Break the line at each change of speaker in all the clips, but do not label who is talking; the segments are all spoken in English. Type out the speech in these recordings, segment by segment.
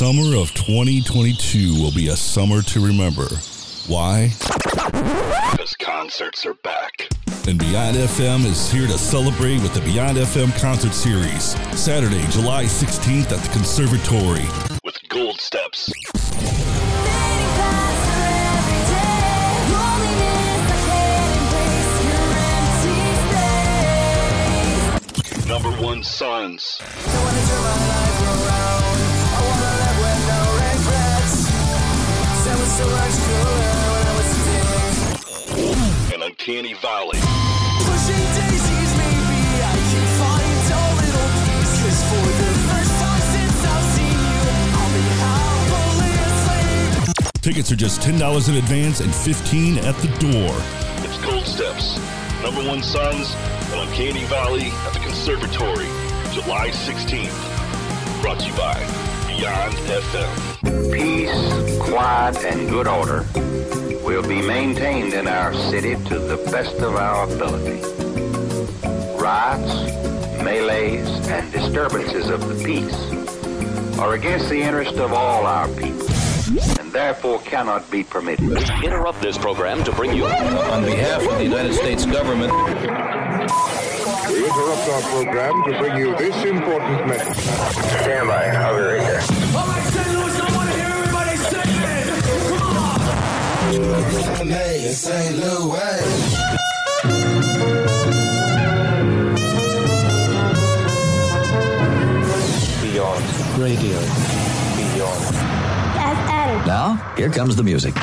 summer of 2022 will be a summer to remember. Why?
Because concerts are back.
And Beyond FM is here to celebrate with the Beyond FM Concert Series, Saturday, July 16th at the Conservatory.
With Gold Steps. Number one sons. An uncanny valley.
Pushing daisies, maybe I can find a little peace. 'Cause for the first time since I've seen you, I'll be happily asleep.
Tickets are just $10 in advance and 15 at the door.
It's Gold Steps. Number one sons. An uncanny valley at the Conservatory. July 16th. Brought to you by Beyond FM.
Peace, quiet, and good order will be maintained in our city to the best of our ability. Riots, melees, and disturbances of the peace are against the interest of all our people and therefore cannot be permitted.
We Interrupt this program to bring you.
On behalf of the United States government,
We interrupt our program to bring you this important message.
Stand by. I'll be right there.
All right, St. Louis, I want to hear everybody sing it. Come on.
Hey, St. Louis.
beyond radio, beyond.
Now, here comes the music.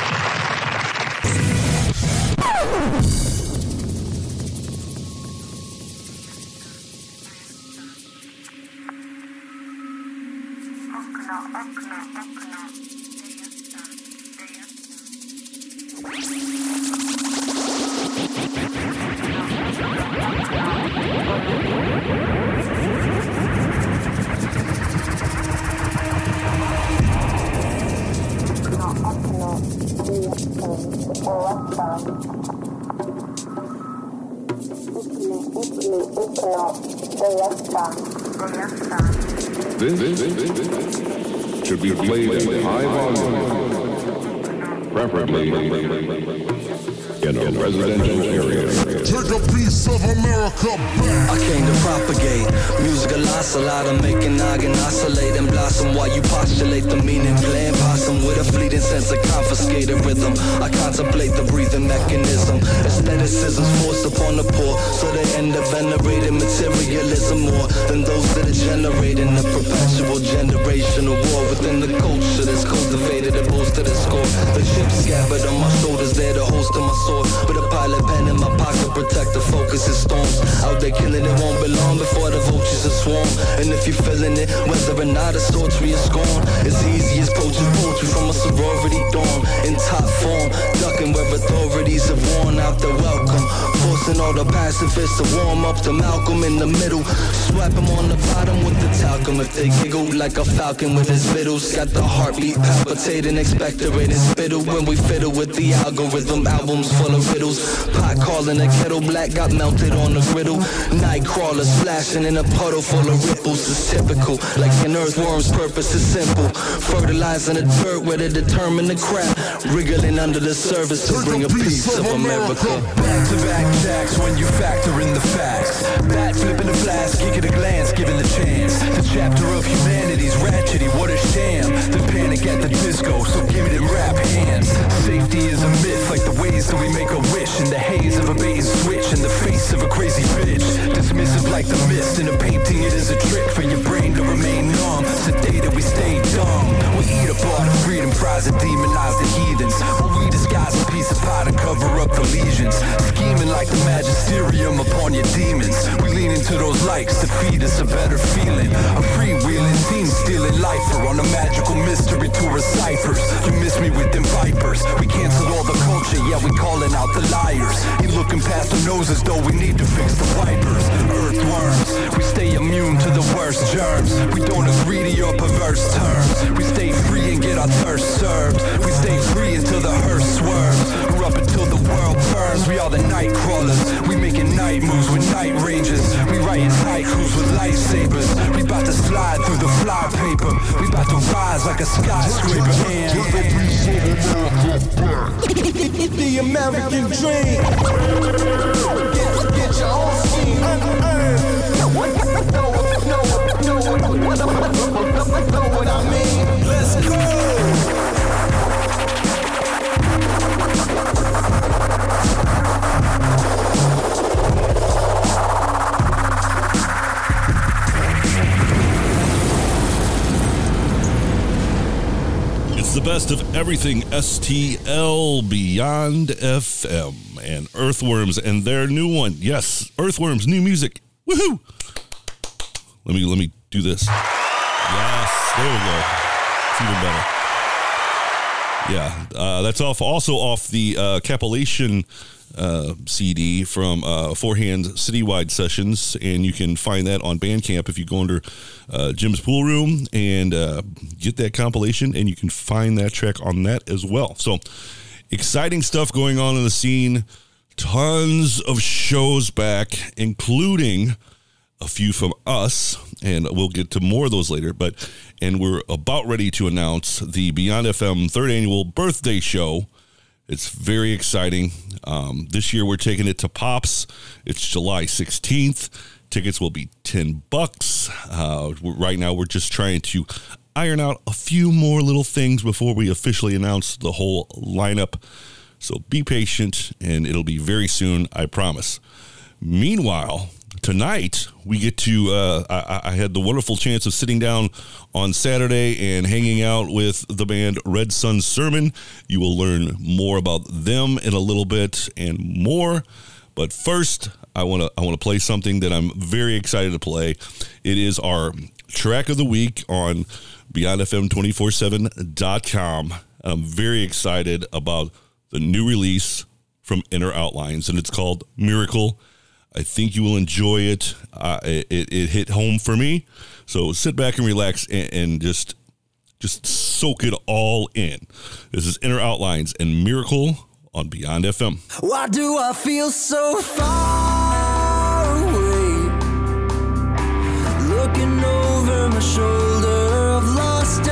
Or not it's sultry or scorn, it's easy as poaching poetry from a sorority dorm. In top form, ducking where authorities have worn out their welcome. Forcing all the pacifists to warm up to Malcolm in the middle. Swap him on the bottom with the talcum. If they giggle like a falcon with his fiddles, got the heartbeat palpitating, expectorating spittle when we fiddle with the algorithm. Albums full of riddles. Pot calling a kettle black, got melted on the griddle. Night crawlers splashing in a puddle full of ripples is typical. Like an earthworm's purpose is simple. Fertilizing the dirt where they determine the crap. Wriggling under the surface to bring a piece of America.
Back to back jacks when you factor in the facts. Bat flipping the flask, kick at a glance, given the chance. The chapter of humanity's ratchety, what a sham. The panic at the disco, so give me them rap hands. Safety is a myth, like the ways that we make a wish. In the haze of a bait and switch, in the face of a crazy bitch. Dismissive like the mist in a painting, it is a trick for your brain to remain numb. Sedated, we stay dumb. We eat a apart the freedom prize and demonize the heathens. While we disguise a piece of pie to cover up the lesions. Scheming like the magisterium upon your demons. We lean into those likes to feed us a better feeling. A freewheeling team stealing lifer on a magical mystery tour of ciphers. You miss me with them vipers. We canceled all the culture, yeah, we calling out the liars. Ain't looking past the noses, though we need to fix the wipers. Earthworms, we stay immune to the worst germs. We don't agree to your perverse terms. We stay free and get our thirst served. We stay free until the hearse swerves. We're up until the world burns. We are the night crawlers. We making night moves with night rangers. We writing haikus with lightsabers. We about to slide through the fly paper. We about to rise like a skyscraper
the American dream. Get, get your own scheme. Know what, know what, know what, know what I mean? Let's go.
The best of everything STL Beyond FM and Earthworms and their new one. Yes, Earthworms new music. Woohoo! Let me let me do this. Yes, there we go. It's even better. Yeah, uh, that's off. Also off the uh, uh, CD from uh, Forehand Citywide Sessions, and you can find that on Bandcamp if you go under uh, Jim's Pool Room and uh, get that compilation, and you can find that track on that as well. So exciting stuff going on in the scene. Tons of shows back, including a few from us, and we'll get to more of those later. But and we're about ready to announce the Beyond FM third annual birthday show. It's very exciting. Um, this year we're taking it to Pops. It's July 16th. Tickets will be 10 bucks. Uh, right now we're just trying to iron out a few more little things before we officially announce the whole lineup. So be patient and it'll be very soon, I promise. Meanwhile, tonight we get to uh, I, I, had the wonderful chance of sitting down on saturday and hanging out with the band red sun sermon. You will learn more about them in a little bit and more. But first i want to i want to play something that i'm very excited to play. It is our track of the week on beyondfm247.com i'm very excited about the new release from inner outlines and it's called miracle I think you will enjoy it. Uh, it, it hit home for me. So sit back and relax and, and, just just soak it all in. This is Inner Outlines and Miracle on Beyond FM.
Why do I feel so far away? Looking over my shoulder, I've lost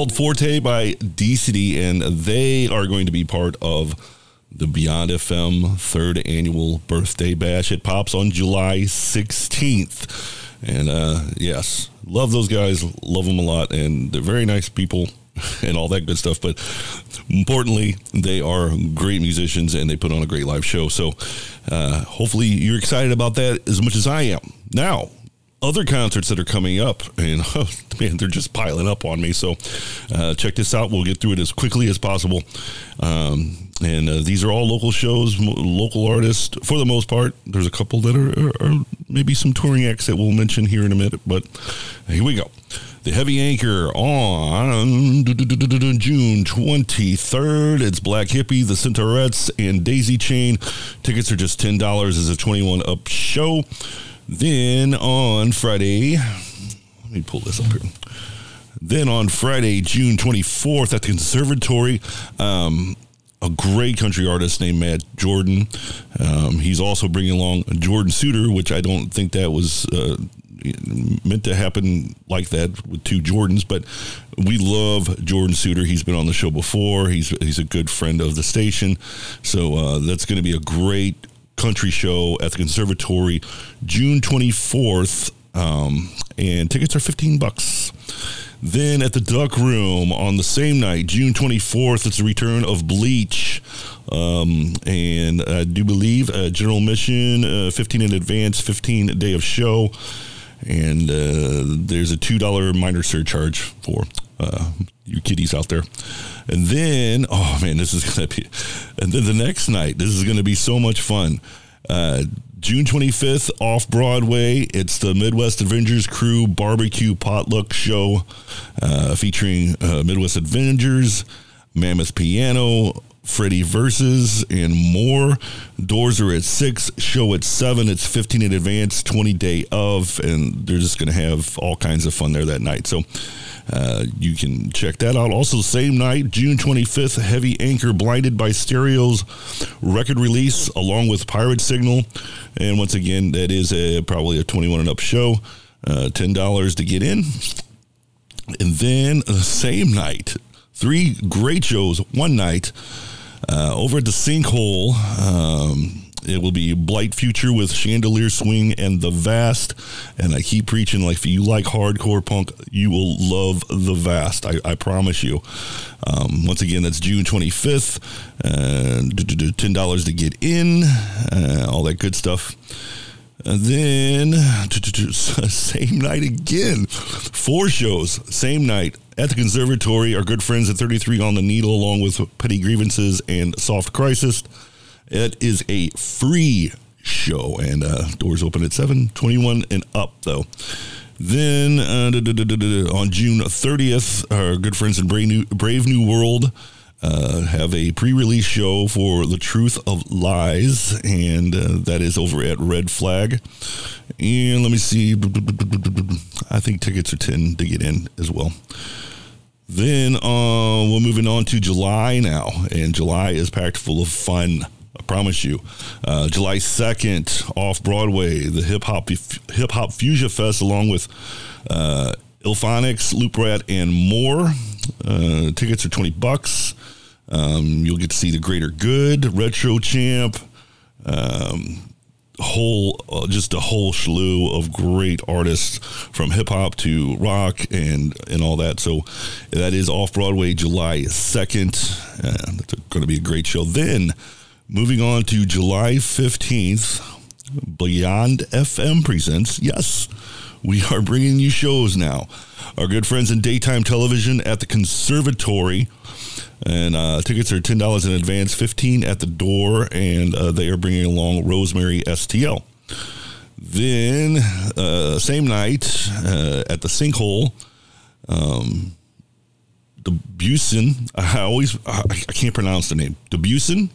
called Forte by D City, and they are going to be part of the Beyond FM third annual birthday bash. It pops on July 16th. And uh, yes, love those guys, love them a lot, and they're very nice people and all that good stuff. But importantly, they are great musicians and they put on a great live show. So uh, hopefully you're excited about that as much as I am. Now, other concerts that are coming up, and oh, man, they're just piling up on me. So, uh, check this out. We'll get through it as quickly as possible. Um, and uh, these are all local shows, local artists for the most part. There's a couple that are, are, are maybe some touring acts that we'll mention here in a minute, but here we go. The Heavy Anchor on June 23rd. It's Black Hippie, the Centaurettes, and Daisy Chain. Tickets are just $10 as a 21 up show. Then on Friday, let me pull this up here. Then on Friday, June 24th at the Conservatory, um, a great country artist named Matt Jordan. Um, he's also bringing along Jordan Suter, which I don't think that was uh, meant to happen like that with two Jordans, but we love Jordan Suter. He's been on the show before. He's he's a good friend of the station, so uh, that's going to be a great country show at the Conservatory, June twenty fourth, um, and tickets are fifteen bucks. Then at the Duck Room on the same night, June 24th, it's the return of Bleach. Um, and I do believe uh, general Mission, uh, 15 in advance, 15 day of show. And uh, there's a $2 minor surcharge for you kiddies out there. And then, oh man, this is gonna be. And then the next night, this is gonna be so much fun. Uh, June 25th, off Broadway. It's the Midwest Avengers Crew Barbecue Potluck Show uh, featuring uh, Midwest Avengers, Mammoth Piano, Freddie Versus, and more. Doors are at 6, show at 7. It's 15 in advance, 20 day of, and they're just going to have all kinds of fun there that night. So uh, you can check that out. Also, same night, June 25th, Heavy Anchor Blinded by Stereo's record release along with Pirate Signal. And once again, that is a probably a 21 and up show. Uh, $10 to get in. And then the same night, three great shows one night uh, over at the Sinkhole. Um, it will be Blight Future with Chandelier Swing and The Vast. And I keep preaching, like, if you like hardcore punk, you will love The Vast. I, I promise you. Um, once again, that's June 25th. Uh, $10 to get in, uh, all that good stuff. And then, same night again, four shows, same night at the conservatory. Our good friends at 33 on the Needle, along with Petty Grievances and Soft Crisis. It is a free show, and uh, doors open at 7 21 and up, though. Then uh, on June 30th, our good friends in Brave New, Brave New World uh, have a pre-release show for The Truth of Lies, and uh, that is over at Red Flag. And let me see, I think tickets are ten to get in as well. Then uh, we're moving on to July now, and July is packed full of fun. I promise you. Uh, July second, off Broadway, the hip hop hip hop Fusion Fest, along with uh, Illphonics, Loop Rat, and more. Uh, tickets are twenty bucks. Um, you'll get to see the Greater Good, Retro Champ, um, whole uh, just a whole slew of great artists from hip hop to rock and and all that. So that is off Broadway, July second. Uh, that's going to be a great show. Then moving on to July fifteenth, Beyond FM presents yes. We are bringing you shows now. Our good friends in daytime television at the Conservatory and uh, tickets are ten dollars in advance, fifteen at the door, and uh, they are bringing along Rosemary STL. Then, uh, same night uh, at the Sinkhole, um, Debussy. I always I, I can't pronounce the name. Debussy,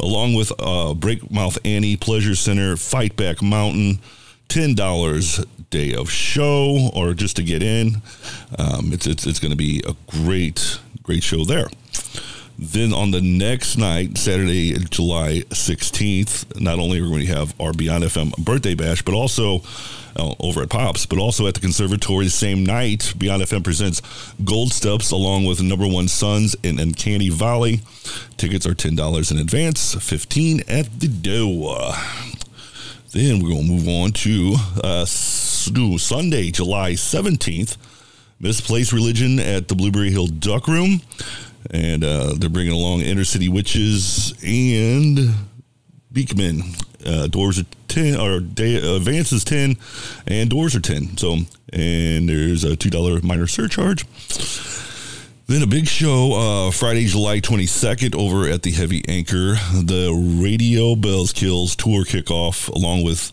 along with uh, Breakmouth Annie, Pleasure Center, Fight Back Mountain. Ten dollars day of show, or just to get in. Um, it's it's it's going to be a great great show there. Then on the next night, Saturday, July 16th, not only are we going to have our Beyond FM birthday bash, but also uh, over at Pops, but also at the Conservatory same night, Beyond FM presents Gold Steps along with Number One Sons in Uncanny Valley. Tickets are $10 in advance, 15 at the door. Then we're going to move on to uh, Sunday, July 17th. Misplaced Religion at the Blueberry Hill Duck Room and uh, they're bringing along Inner City Witches and Beekman. Uh, doors are ten, or day advance is ten, and doors are ten. So, and there's a two dollar minor surcharge. Then a big show uh, Friday, July 22nd over at the Heavy Anchor, the Radio Bells Kills tour kickoff, along with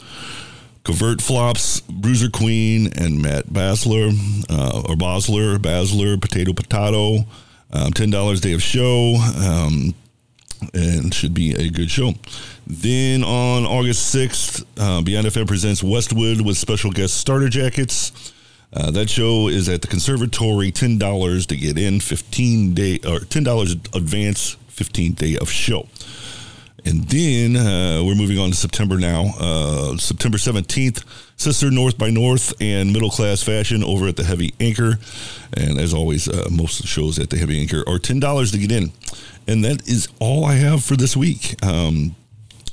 Covert Flops, Bruiser Queen, and Matt Basler, uh, or Basler, Basler, Potato Potato, um, $10 day of show. Um, and should be a good show. Then on August 6th, uh, Beyond FM presents Westwood with special guest starter jackets. Uh, that show is at the Conservatory, ten dollars to get in, fifteen day or ten dollars advance, fifteen day of show. And then uh, we're moving on to September now. Uh, September 17th, Sister North by North and Middle Class Fashion over at the Heavy Anchor. And as always, uh, most shows at the Heavy Anchor are $10 to get in. And that is all I have for this week. Um,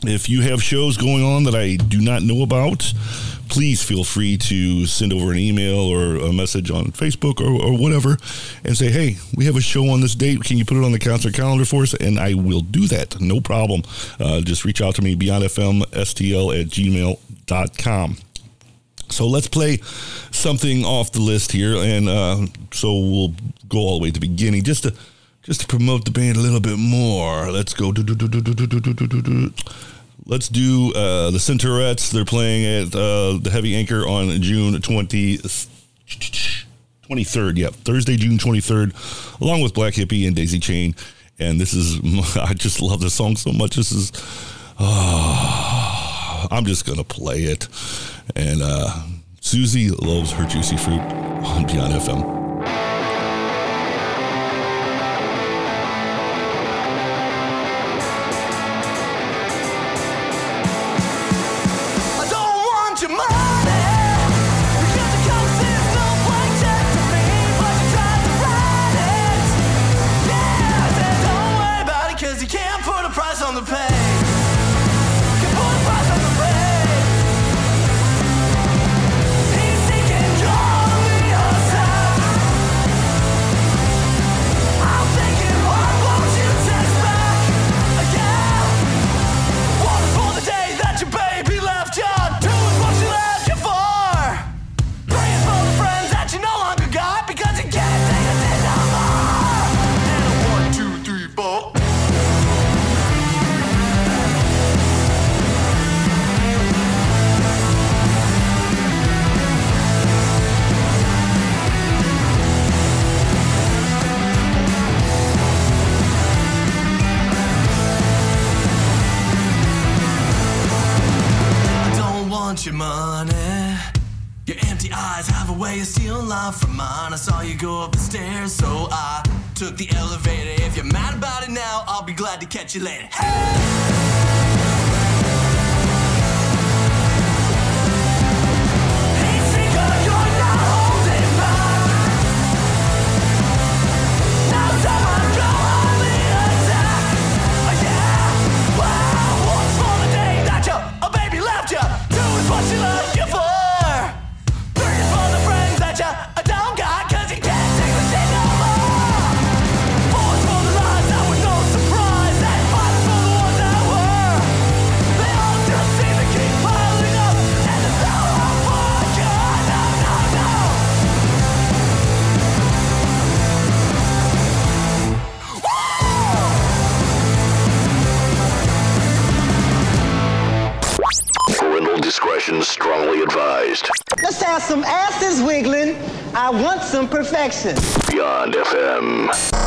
if you have shows going on that I do not know about, please feel free to send over an email or a message on Facebook or, or whatever and say, hey, we have a show on this date. Can you put it on the concert calendar for us? And I will do that. No problem. Uh, just reach out to me, beyondfmstl at gmail.com. So let's play something off the list here. And uh, so we'll go all the way to the beginning just to. Just to promote the band a little bit more, let's go. Do, do, do, Let's do uh, the Centaurettes. They're playing at uh, the Heavy Anchor on June 20, 23rd. Yeah, Thursday, June 23rd, along with Black Hippie and Daisy Chain. And this is, I just love this song so much. This is, oh, I'm just going to play it. And uh, Susie loves her juicy fruit on Beyond FM.
on the past. want your money. Your empty eyes have a way of stealing life from mine. I saw you go up the stairs, so I took the elevator. If you're mad about it now, I'll be glad to catch you later.
Hey! some perfection.
Beyond FM.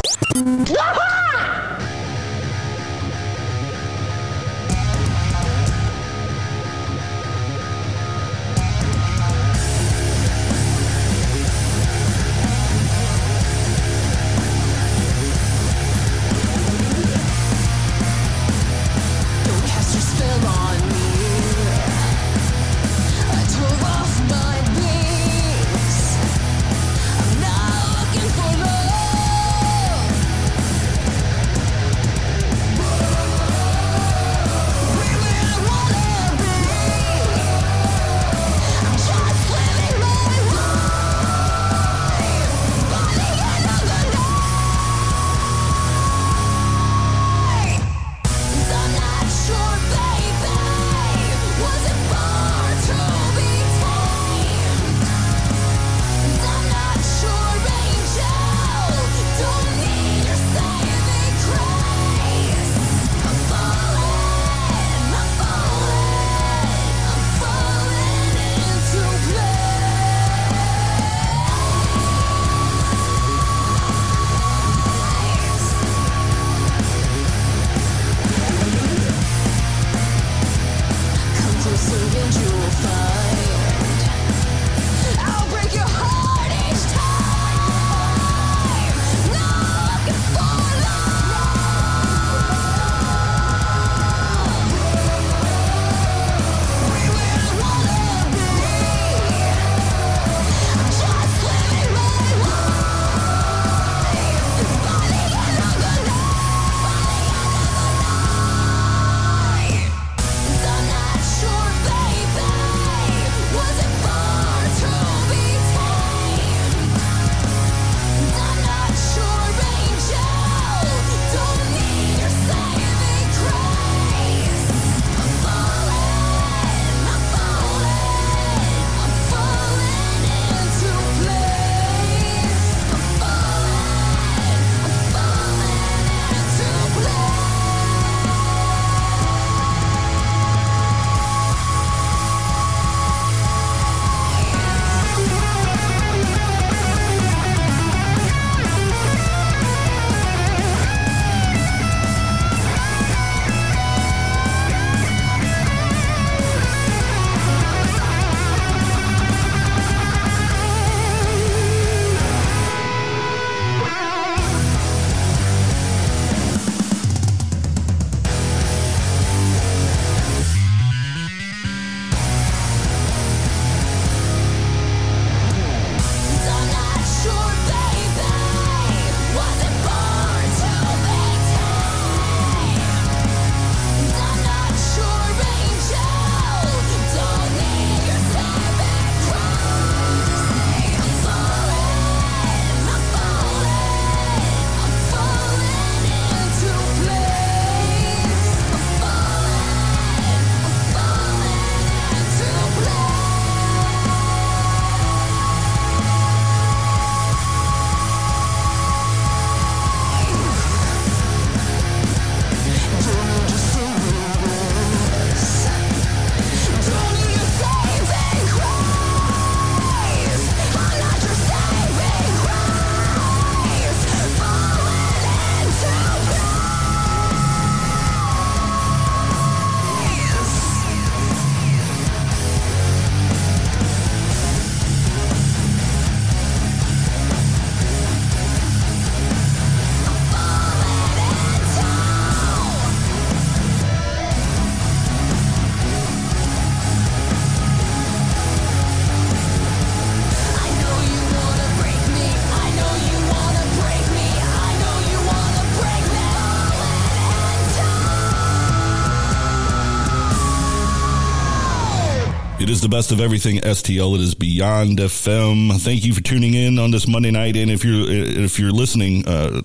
Best of everything STL. It is Beyond FM. Thank you for tuning in on this Monday night. And if you're if you're listening, uh,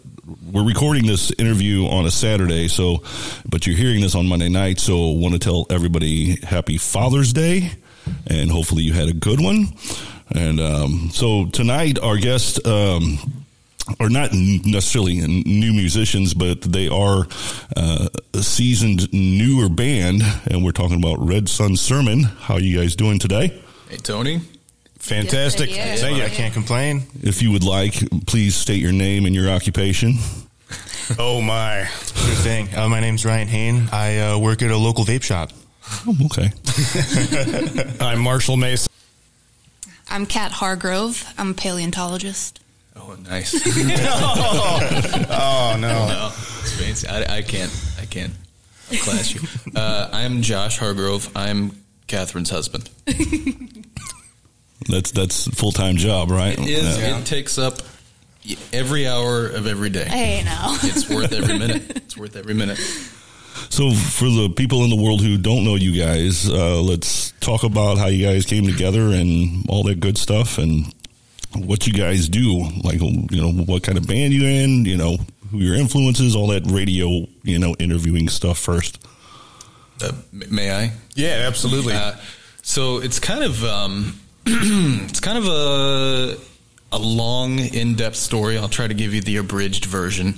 we're recording this interview on a Saturday, so but you're hearing this on Monday night. So want to tell everybody Happy Father's Day, and hopefully you had a good one. And um, so tonight, our guest. Um, are not necessarily new musicians, but they are uh, a seasoned newer band, and we're talking about Red Sun Sermon. How are you guys doing today?
Hey, Tony.
Fantastic.
Yeah,
Thank you. I can't complain.
If you would like, please state your name and your occupation.
oh my, sure thing. Uh, my name's Ryan Hain. I uh, work at a local vape shop.
Oh, okay.
I'm Marshall Mason.
I'm Kat Hargrove. I'm a paleontologist.
Oh, nice.
oh no,
no, it's fancy. I, I can't. I can't class you. Uh, I'm Josh Hargrove. I'm Catherine's husband.
That's that's full time job, right?
It is. Yeah. It takes up every hour of every day.
Hey, now
it's worth every minute. It's worth every minute.
So, for the people in the world who don't know you guys, uh, let's talk about how you guys came together and all that good stuff, and what you guys do. Like, you know, what kind of band you're in? You know, who your influences, all that radio, you know, interviewing stuff first.
Uh, may I?
Yeah, absolutely. Uh,
so it's kind of um, it's kind of a a long, in depth story. I'll try to give you the abridged version.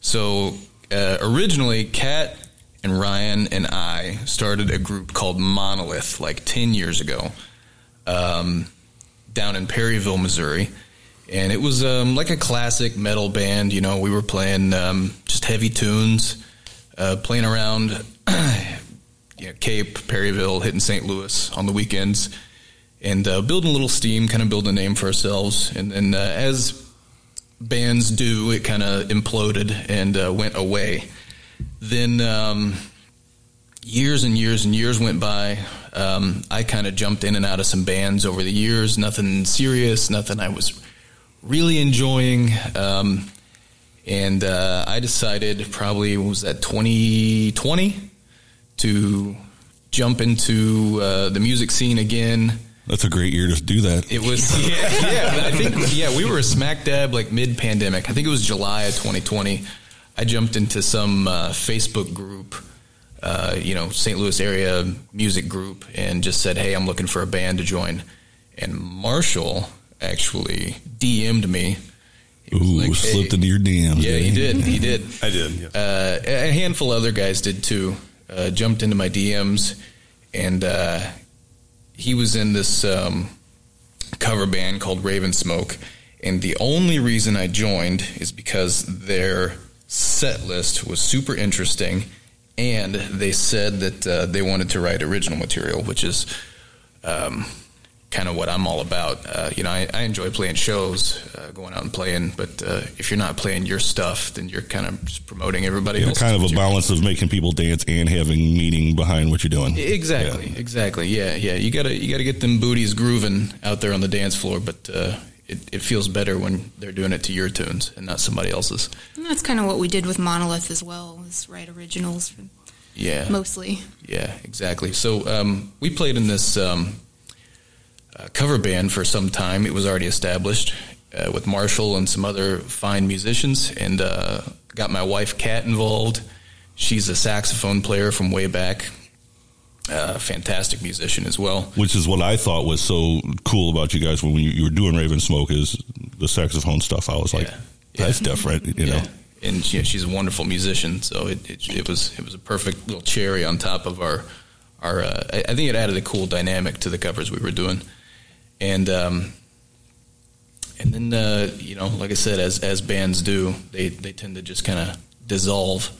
So uh, originally, Kat and Ryan and I started a group called Monolith like ten years ago. Um, down in Perryville, Missouri. And it was um, like a classic metal band. You know, we were playing um, just heavy tunes, uh, playing around Cape, Perryville, hitting St. Louis on the weekends, and uh, building a little steam, kind of building a name for ourselves. And then uh, as bands do, it kind of imploded and uh, went away. Then um, years and years and years went by. Um, I kind of jumped in and out of some bands over the years. Nothing serious, nothing I was really enjoying. Um, and uh, I decided probably was that 2020 to jump into uh, the music scene again.
That's a great year to do that.
It was, yeah, yeah. I think, yeah, we were a smack dab like mid pandemic. I think it was July of 2020. I jumped into some uh, Facebook group uh, you know, St. Louis area music group and just said, "Hey, I'm looking for a band to join." And Marshall actually DM'd me.
Ooh, like, hey. slipped into your DMs.
Yeah, he did. He did.
I did. Yeah.
Uh, a handful of other guys did too. Uh, jumped into my DMs, and uh, he was in this um, cover band called Raven Smoke. And the only reason I joined is because their set list was super interesting and they said that uh, they wanted to write original material, which is um, kind of what I'm all about. Uh, you know, I, I, enjoy playing shows, uh, going out and playing, but uh, if you're not playing your stuff, then you're kind of promoting everybody
yeah,
else.
Kind of a balance of making people dance and having meaning behind what you're doing.
Exactly, yeah. exactly. Yeah, yeah. You gotta you gotta get them booties grooving out there on the dance floor, but uh, it, it feels better when they're doing it to your tunes and not somebody else's.
And that's kind of what we did with Monolith as well, was write originals.
Yeah,
mostly.
Yeah, exactly. So um, we played in this um, uh, cover band for some time. It was already established uh, with Marshall and some other fine musicians, and uh, got my wife Kat involved. She's a saxophone player from way back, uh, fantastic musician as well.
Which is what I thought was so cool about you guys when you, you were doing Raven Smoke is the saxophone stuff. I was like, yeah. that's yeah. different, you know.
Yeah. And she, she's a wonderful musician, so it, it, it was it was a perfect little cherry on top of our our. Uh, I, I think it added a cool dynamic to the covers we were doing, and um, and then uh, you know, like I said, as as bands do, they they tend to just kind of dissolve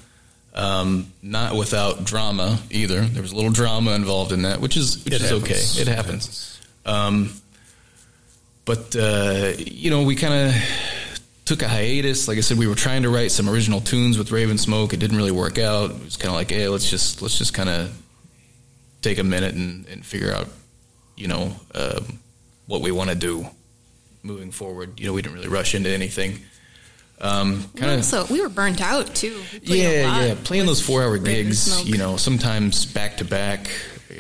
um, not without drama either. There was a little drama involved in that, which is which it is happens. okay. It happens. Um, but uh, you know, we kind of took a hiatus. Like I said, we were trying to write some original tunes with Raven Smoke. It didn't really work out. It was kind of like, hey, let's just let's just kind of take a minute and, and figure out, you know, um, what we want to do moving forward. You know, we didn't really rush into anything. Um, kind of.
So we were burnt out too.
Yeah, yeah. Playing those four-hour gigs, you know, sometimes back to back.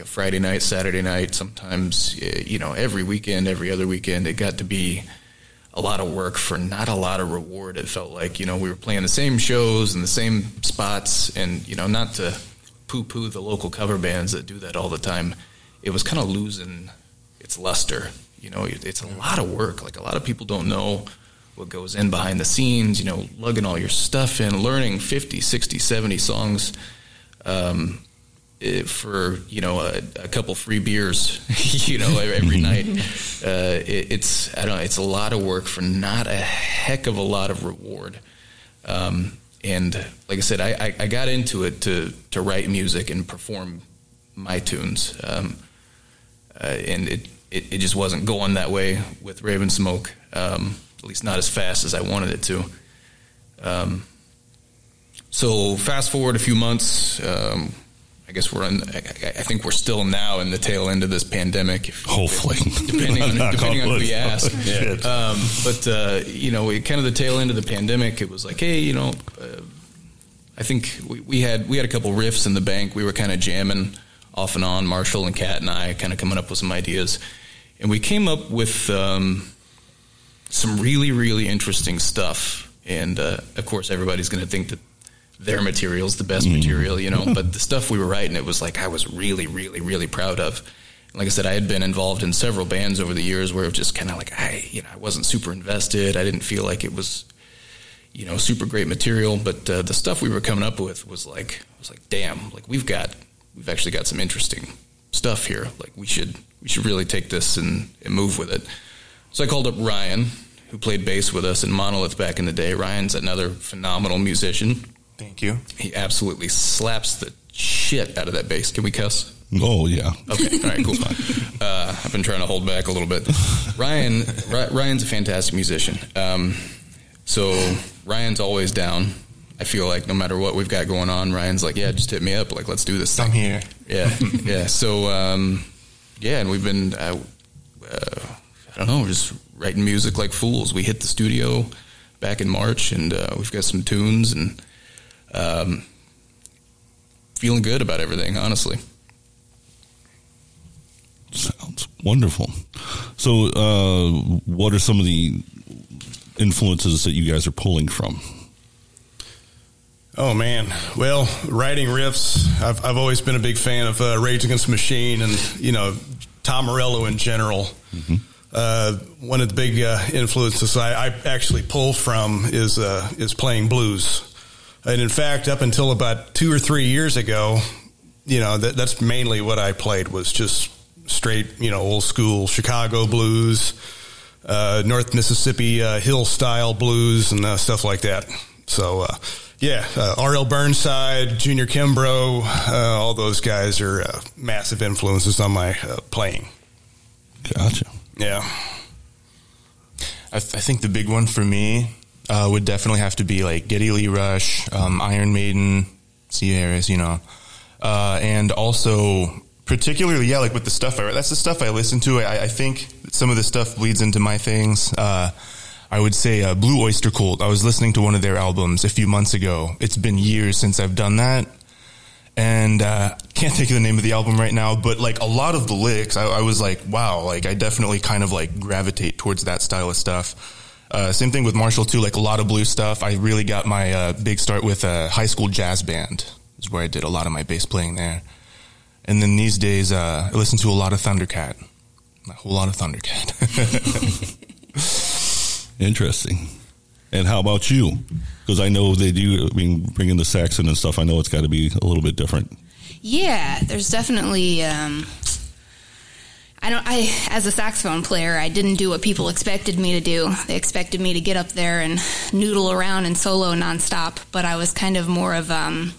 Friday night, Saturday night, sometimes you know every weekend, every other weekend. It got to be a lot of work for not a lot of reward. It felt like you know we were playing the same shows and the same spots, and you know not to poo-poo the local cover bands that do that all the time. It was kind of losing its luster. You know, it's a lot of work. Like a lot of people don't know what goes in behind the scenes. You know, lugging all your stuff in, learning 50, 60, 70 songs. Um, eh, for you know a, a couple free beers, you know every night. Uh, it, it's I don't know. It's a lot of work for not a heck of a lot of reward. Um, and like I said, I, I, I got into it to to write music and perform my tunes. Um, uh, and it, it, it just wasn't going that way with Raven Smoke, um, at least not as fast as I wanted it to. Um, so fast forward a few months, um, I guess we're in. I, I think we're still now in the tail end of this pandemic. If,
Hopefully,
depending on, depending
on
who you ask.
Shit.
Um, but uh, you know, it, kind of the tail end of the pandemic, it was like, hey, you know, uh, I think we, we had we had a couple riffs in the bank. We were kind of jamming off and on. Marshall and Kat and I kind of coming up with some ideas, and we came up with um, some really really interesting stuff. And uh, of course, everybody's going to think that their material is the best material, you know. but the stuff we were writing, it was like I was really really really proud of. And like I said, I had been involved in several bands over the years where it was just kind of like I, you know, I wasn't super invested. I didn't feel like it was you know, super great material. But uh, the stuff we were coming up with was like, I was like, damn, like we've got, we've actually got some interesting stuff here. Like we should, we should really take this and, and move with it. So I called up Ryan, who played bass with us in Monolith back in the day. Ryan's another phenomenal musician.
Thank you.
He absolutely slaps the shit out of that bass. Can we cuss?
Oh yeah.
Okay. All right. Cool. Uh, I've been trying to hold back a little bit. Ryan. Ryan's a fantastic musician. Um, so Ryan's always down. I feel like no matter what we've got going on, Ryan's like, yeah, just hit me up. Like, let's do this. Thing.
I'm here.
Yeah. yeah. So, um, yeah, and we've been, uh, uh, I don't know, we're just writing music like fools. We hit the studio back in March, and uh, we've got some tunes and um, feeling good about everything. Honestly.
Sounds wonderful. So, uh, what are some of the influences that you guys are pulling from?
Oh man, well, writing riffs. I've I've always been a big fan of uh, Rage Against the Machine, and you know Tom Morello in general. Uh, one of the big uh, influences I, I actually pull from is uh, is playing blues, and in fact, up until about two or three years ago, you know that that's mainly what I played was just straight, you know, old school Chicago blues, uh, North Mississippi uh, hill style blues, and uh, stuff like that. So. Yeah, R.L. Burnside, Junior Kimbrough, all those guys are massive influences on my playing.
Gotcha.
Yeah.
I, th- I think the big one for me uh, would definitely have to be like Geddy Lee Rush, um, Iron Maiden, Sierras, you know, uh, and also particularly yeah, like with the stuff I that's the stuff I listen to. I, I think some of the stuff bleeds into my things. Uh, I would say uh, Blue Oyster Cult. I was listening to one of their albums a few months ago. It's been years since I've done that. And uh, can't think of the name of the album right now, but like a lot of the lyrics, I, I was like, wow, like I definitely kind of like gravitate towards that style of stuff. Uh, same thing with Marshall too, like a lot of blues stuff. I really got my uh, big start with a high school jazz band, is where I did a lot of my bass playing there. And then these days, uh, I listen to a lot of Thundercat, a whole lot of Thundercat.
Interesting. And how about you? Because I know they do. I mean, bringing the Saxon and stuff. I know it's got to be a little bit different.
Yeah, there's definitely. Um, I don't. I as a saxophone player, I didn't do what people expected me to do. They expected me to get up there and noodle around and solo nonstop. But I was kind of more of um,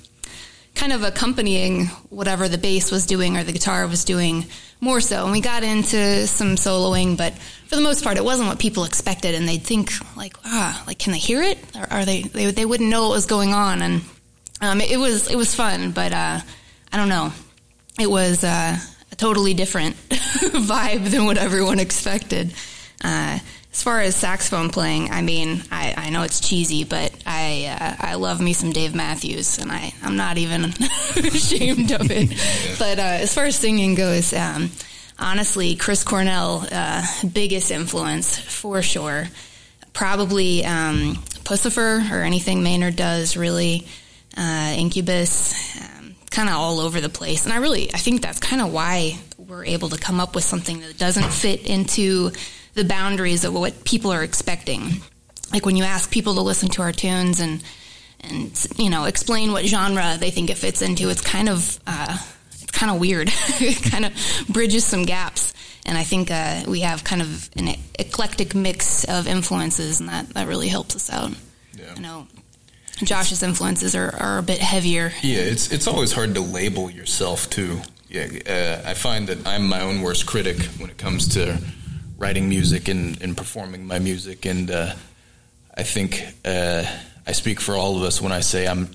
kind of accompanying whatever the bass was doing or the guitar was doing more so. And we got into some soloing, but for the most part, it wasn't what people expected. And they'd think like, ah, like can they hear it? Or are they? They, they wouldn't know what was going on. And um, it, was it was fun, but uh, I don't know. It was uh, a totally different vibe than what everyone expected. Uh, As far as saxophone playing, I mean, I, I know it's cheesy, but I uh, I love me some Dave Matthews, and I I'm not even ashamed of it. But uh, as far as singing goes, um, honestly, Chris Cornell, uh, biggest influence for sure. Probably um, Puscifer or anything Maynard does, really. Uh, Incubus, um, kind of all over the place. And I really, I think that's kind of why we're able to come up with something that doesn't fit into the boundaries of what people are expecting. Like when you ask people to listen to our tunes and and you know explain what genre they think it fits into, it's kind of uh, it's kind of weird. it kind of bridges some gaps. And I think uh, we have kind of an eclectic mix of influences, and that, that really helps us out. Yeah. I know Josh's influences are, are a bit heavier.
Yeah, it's it's always hard to label yourself too. Yeah, uh, I find that I'm my own worst critic when it comes to writing music and, and performing my music. And uh, I think uh, I speak for all of us when I say I'm.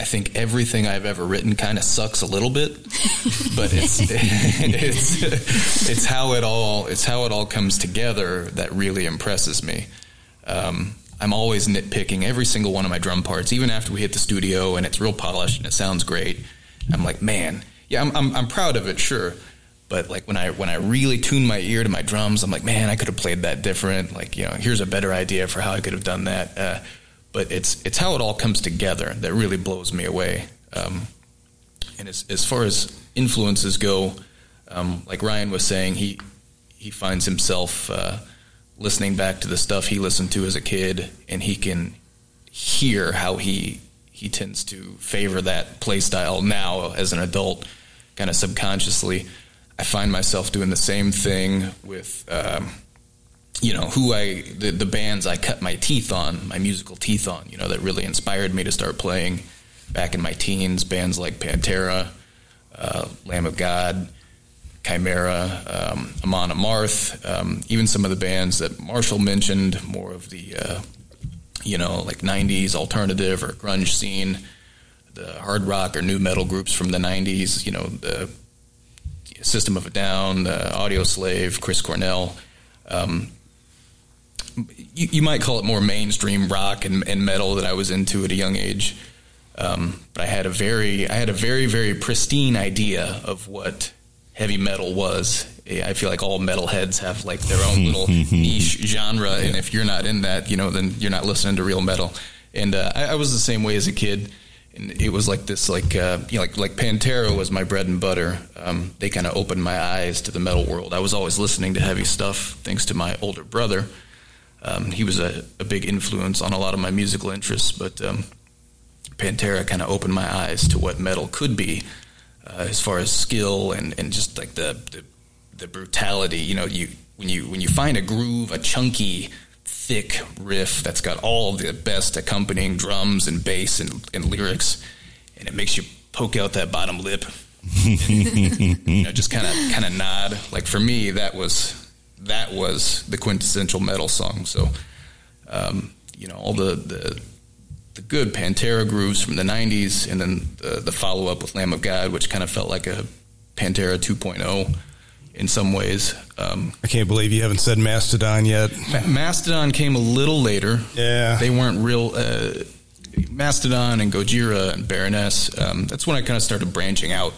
I think everything I've ever written kind of sucks a little bit, but it's it's it's how it all it's how it all comes together that really impresses me. Um, I'm always nitpicking every single one of my drum parts, even after we hit the studio and it's real polished and it sounds great. I'm like, man, yeah, I'm, I'm, I'm proud of it, sure, but like when I when I really tune my ear to my drums, I'm like, man, I could have played that different. Like, you know, here's a better idea for how I could have done that. Uh, but it's it's how it all comes together that really blows me away. Um, and as as far as influences go, um, like Ryan was saying, he he finds himself uh, listening back to the stuff he listened to as a kid, and he can hear how he he tends to favor that play style now as an adult, kind of subconsciously. I find myself doing the same thing with, um, you know, who I the, the bands I cut my teeth on, my musical teeth on. You know, that really inspired me to start playing back in my teens. Bands like Pantera, uh, Lamb of God, Chimaira, um, Amon Amarth, um, even some of the bands that Marshall mentioned, more of the, uh, you know, like '90s alternative or grunge scene, the hard rock or nu metal groups from the '90s. You know, the System of a Down, uh, Audioslave, Chris Cornell. Um, you, you, might call it more mainstream rock and, and, metal that I was into at a young age. Um, but I had a very, I had a very, very pristine idea of what heavy metal was. I feel like all metalheads have like their own little niche genre, and if you're not in that, you know, then you're not listening to real metal. And uh, I, I was the same way as a kid and it was like this, like uh, you know, like like Pantera was my bread and butter. Um, they kind of opened my eyes to the metal world. I was always listening to heavy stuff thanks to my older brother. Um, he was a, a, big influence on a lot of my musical interests, but um, Pantera kind of opened my eyes to what metal could be, uh, as far as skill and, and just like the, the the brutality. You know, you when you when you find a groove, a chunky thick riff that's got all the best accompanying drums and bass and, and lyrics, and it makes you poke out that bottom lip. you know, just kind of kind of nod. Like for me, that was that was the quintessential metal song. So, um, you know, all the, the the good Pantera grooves from the '90s, and then the, the follow up with Lamb of God, which kind of felt like a Pantera 2.0 in some ways. Um,
I can't believe you haven't said Mastodon yet.
Ma- Mastodon came a little later.
Yeah,
they weren't real. Uh, Mastodon and Gojira and Baroness. Um, that's when I kind of started branching out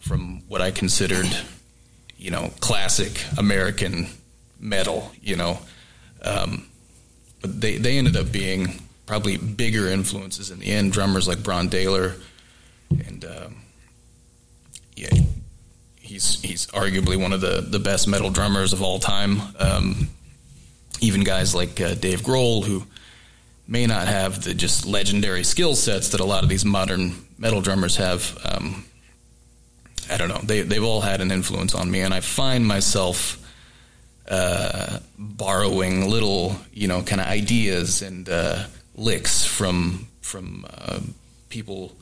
from what I considered, you know, classic American metal. You know, um, but they they ended up being probably bigger influences in the end. Drummers like Brann Dailor and um, yeah, he's he's arguably one of the the best metal drummers of all time. Um, even guys like uh, Dave Grohl, who may not have the just legendary skill sets that a lot of these modern metal drummers have. Um, I don't know. They they've all had an influence on me, and I find myself uh, borrowing little, you know, kind of ideas and uh, licks from from uh, people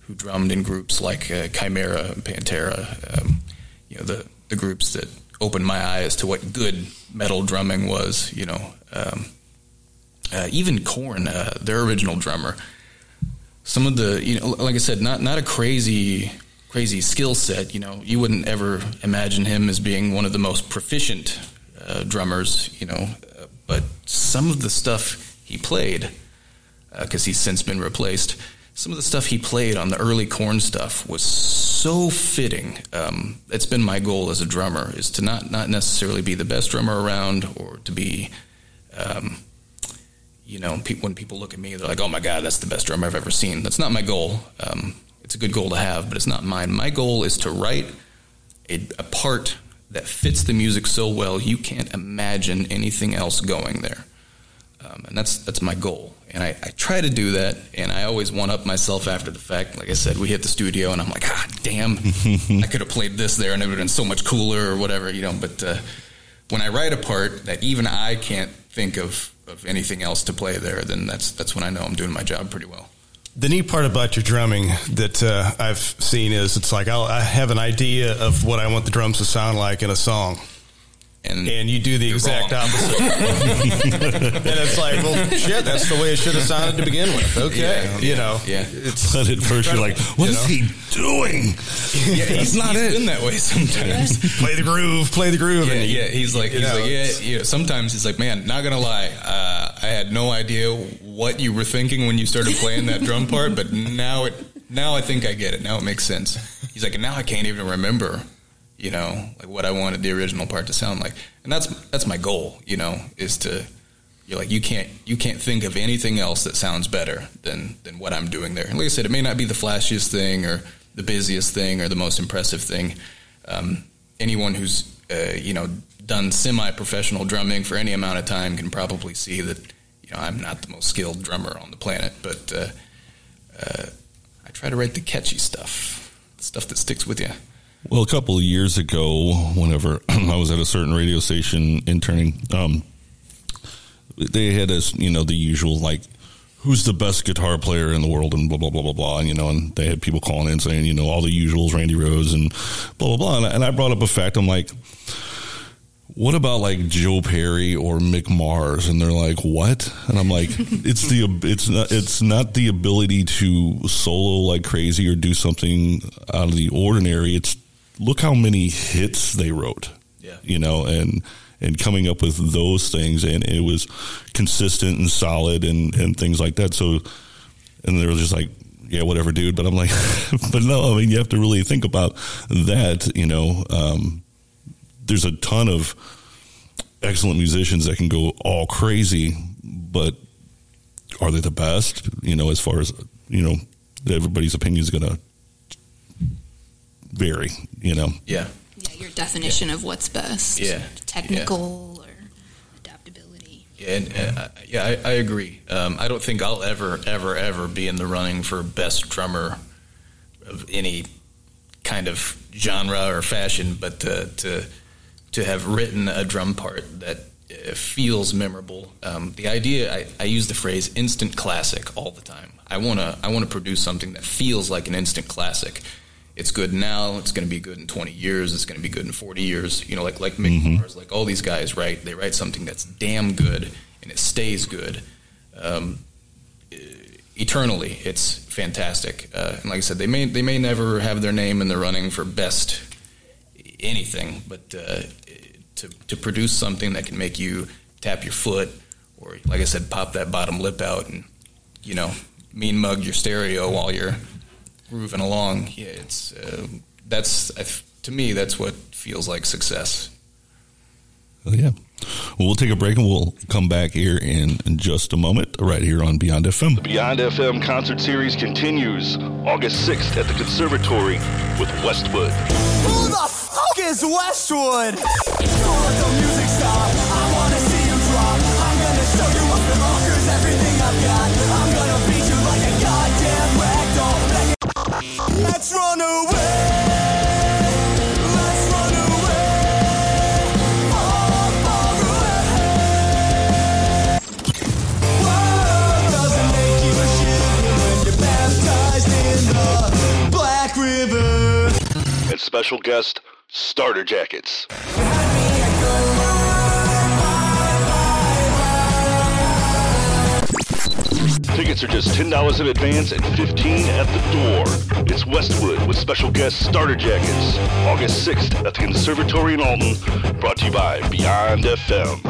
who drummed in groups like uh, Chimaira and Pantera. Um, you know the the groups that opened my eyes to what good metal drumming was. You know, um, uh, even Korn, uh, their original drummer. Some of the, you know, like I said, not not a crazy crazy skill set. You know, you wouldn't ever imagine him as being one of the most proficient uh, drummers. You know, uh, some of the stuff he played, because he's since been replaced, some of the stuff he played on the early Korn stuff was so fitting. Um, it's been my goal as a drummer is to not not necessarily be the best drummer around or to be, um, you know, pe- when people look at me, they're like, "Oh my God, that's the best drummer I've ever seen." That's not my goal. Um, it's a good goal to have, but it's not mine. My goal is to write a, a part that fits the music so well you can't imagine anything else going there. Um, and that's that's my goal. And I, I try to do that, and I always one up myself after the fact. Like I said, we hit the studio, and I'm like, ah, damn, I could have played this there, and it would have been so much cooler, or whatever, you know. But uh, when I write a part that even I can't think of of anything else to play there, then that's that's when I know I'm doing my job pretty well.
The neat part about your drumming that uh, I've seen is it's like I'll, I have an idea of what I want the drums to sound like in a song.
And,
and you do the exact
wrong.
opposite. and it's like, well, shit, that's the way it should have sounded to begin with. Okay.
Yeah,
you know,
yeah.
it's
But at first you're like, what
you
is
know?
he doing?
Yeah,
That's
he's,
not
he's
it.
been that way sometimes.
play the groove, play the groove.
Yeah,
and
yeah. He's like, he's
know,
like, yeah, yeah. Sometimes he's like, man, not gonna lie, uh, I had no idea what you were thinking when you started playing that drum part, but now it, now I think I get it. Now it makes sense. He's like, and now I can't even remember, you know, like what I wanted the original part to sound like, and that's that's my goal, you know, is to. You're like you can't you can't think of anything else that sounds better than than what I'm doing there. And like I said, it may not be the flashiest thing or the busiest thing or the most impressive thing. Um, anyone who's uh, you know done semi-professional drumming for any amount of time can probably see that you know I'm not the most skilled drummer on the planet, but uh, uh, I try to write the catchy stuff, the stuff that sticks with you.
Well, a couple of years ago, whenever I was at a certain radio station interning, um, they had us, you know, the usual like, who's the best guitar player in the world, and blah blah blah blah blah, and you know, and they had people calling in saying, you know, all the usuals, Randy Rhoads, and blah blah blah, and I, and I brought up a fact. I'm like. What about like Joe Perry or Mick Mars? And they're like, "What?" And I'm like, "It's the it's not it's not the ability to solo like crazy or do something out of the ordinary. It's look how many hits they wrote.
Yeah.
You know, and and coming up with those things and it was consistent and solid and and things like that. So and they were just like yeah, whatever, dude. But I'm like, but no, I mean, you have to really think about that. You know, um, there's a ton of excellent musicians that can go all crazy, but are they the best? You know, as far as you know, everybody's opinion is going to vary. You know,
Yeah,
Yeah, your definition of what's best.
Yeah.
Technical or adaptability.
Yeah, and, uh, yeah, I, I agree. Um, I don't think I'll ever, ever, ever be in the running for best drummer of any kind of genre or fashion, but to to, to have written a drum part that uh, feels memorable. Um, the idea, I, I use the phrase "instant classic" all the time. I wanna I wanna produce something that feels like an instant classic. It's good now. It's going to be good in 20 years. It's going to be good in 40 years. You know, like like Mick Mars, like all these guys, right? They write something that's damn good and it stays good um, eternally. It's fantastic. Uh, and like I said, they may they may never have their name in the running for best anything, but uh, to to produce something that can make you tap your foot or, like I said, pop that bottom lip out and you know mean mug your stereo while you're grooving along. Yeah, it's uh, that's to me that's what feels like success.
Oh, yeah. Well, we'll take a break and we'll come back here in, in just a moment, right here on Beyond FM.
The Beyond FM concert series continues August 6th at the Conservatory with Westwood.
Who the fuck is Westwood? Black River.
And special guest, Starter Jackets. Tickets are just $10 in advance and 15 at the door. It's Westwood with special guest Starter Jackets. August 6th at the Conservatory in Alton. Brought to you by Beyond FM.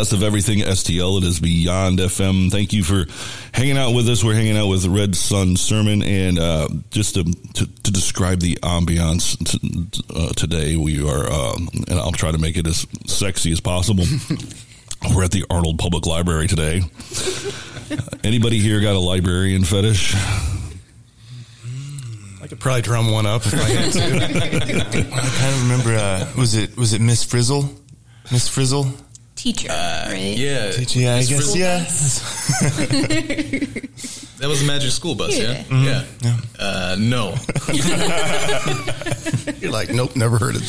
Best of everything STL. It is Beyond FM. Thank you for hanging out with us. We're hanging out with Red Sun Sermon, and uh, just to, to, to describe the ambiance t- uh, today, we are, um, and I'll try to make it as sexy as possible. We're at the Arnold Public Library today. Anybody here got a librarian fetish?
I could probably drum one up if I had to.
I kind of remember. Uh, was it was it Miss Frizzle? Miss Frizzle?
Teacher, right?
Yeah,
Teacher, yeah, I guess,
Frizzle.
yeah.
That was a magic school bus, yeah.
Yeah.
Yeah. Uh, no.
You're like, nope, never heard it.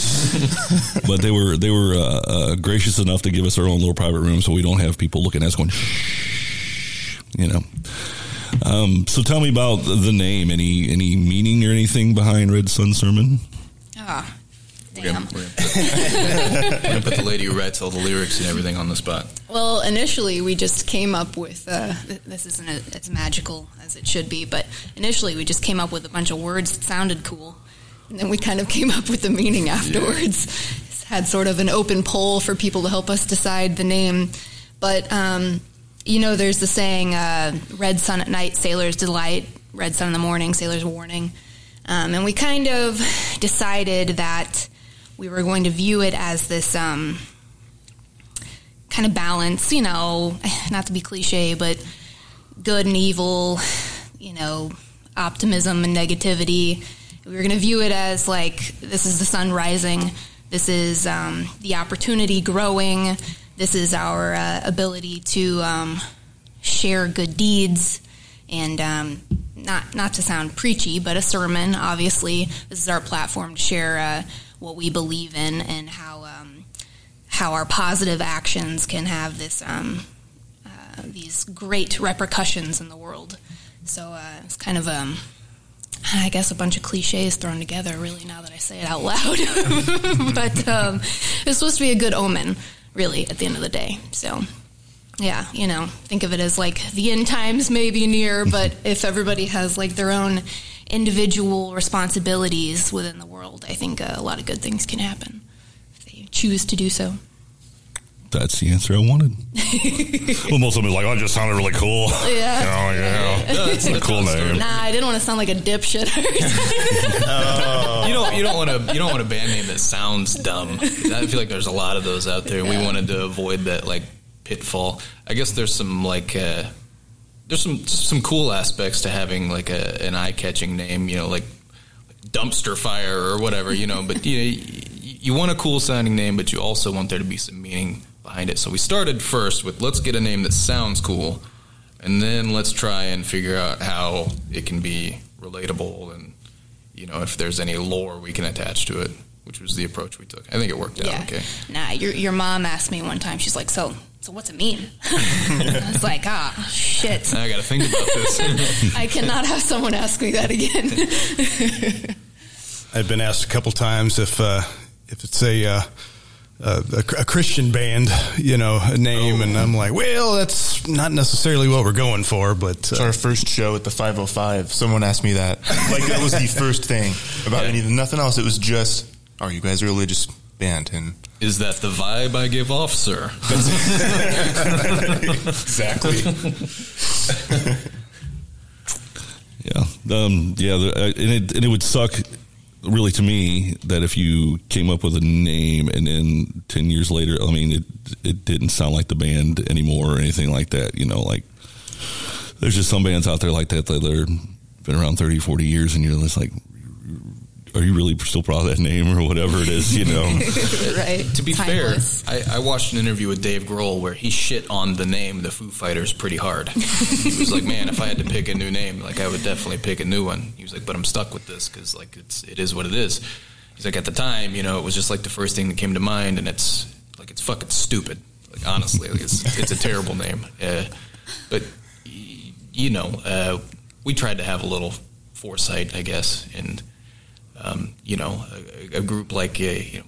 but they were they were uh, uh, gracious enough to give us our own little private room, so we don't have people looking at us going, Shh, you know. Um, so tell me about the name. Any any meaning or anything behind Red Sun Sermon?
Ah,
We're gonna, we're gonna- we're gonna put the lady who writes all the lyrics and everything on the spot.
Well, initially we just came up with uh, this isn't a, as magical as it should be, but initially we just came up with a bunch of words that sounded cool, and then we kind of came up with the meaning afterwards. Had sort of an open poll for people to help us decide the name, but um, you know, there's the saying, uh, "Red sun at night, sailor's delight; red sun in the morning, sailor's warning." Um, and we kind of decided that we were going to view it as this. Um, kind of balance, you know, not to be cliche, but good and evil, you know, optimism and negativity. We were going to view it as like this is the sun rising, this is um, the opportunity growing, this is our uh, ability to um, share good deeds, and um, not not to sound preachy, but a sermon. Obviously, this is our platform to share uh, what we believe in and how. Um, how our positive actions can have this um, uh, these great repercussions in the world. So uh, it's kind of um, I guess a bunch of cliches thrown together. Really, now that I say it out loud, but um, it's supposed to be a good omen. Really, at the end of the day. So. Yeah, you know, think of it as like the end times may be near, but if everybody has like their own individual responsibilities within the world, I think uh, a lot of good things can happen if they choose to do so.
That's the answer I wanted. well, most of them are like, "Oh, it just sounded really cool."
Yeah.
Oh, yeah.
No, it's-
a cool name.
Nah, I didn't want to sound like a dipshit.
You don't you don't want to you don't want a band name that sounds dumb. I feel like there's a lot of those out there. We wanted to avoid that like pitfall. I guess there's some like uh, there's some some cool aspects to having like a, an eye catching name. You know, like dumpster fire or whatever. You know, but you know, you, you want a cool sounding name, but you also want there to be some meaning behind it. So we started first with let's get a name that sounds cool, and then let's try and figure out how it can be relatable and you know if there's any lore we can attach to it, which was the approach we took. I think it worked out
yeah.
okay.
Nah, your your mom asked me one time. She's like, "So, so what's it mean?" I was like, "Ah, shit."
Now I got to think about this.
I cannot have someone ask me that again.
I've been asked a couple times if uh, if it's a, uh, a a Christian band, you know, a name, and I'm like, well, that's not necessarily what we're going for, but
It's our first show at the 505. Someone asked me that. Like that was the first thing about anything. Nothing else. It was just, are you guys a religious band? And
Is that the vibe I give off, sir?
exactly.
Yeah, um, yeah, uh, and it and it would suck, really, to me that if you came up with a name and then ten years later, I mean, it it didn't sound like the band anymore or anything like that. You know, like there's just some bands out there like that that they're been around 30, 40 years, and you're just like, are you really still proud of that name or whatever it is? You know,
right.
To be
Timeless.
fair, I, I watched an interview with Dave Grohl where he shit on the name the Foo Fighters pretty hard. he was like, "Man, if I had to pick a new name, like I would definitely pick a new one." He was like, "But I'm stuck with this because like it's it is what it is." He's like, "At the time, you know, it was just like the first thing that came to mind, and it's like it's fucking stupid. Like honestly, like it's it's a terrible name. Uh, but y- you know, uh, we tried to have a little foresight, I guess, and um, you know, a, a group like a, you know,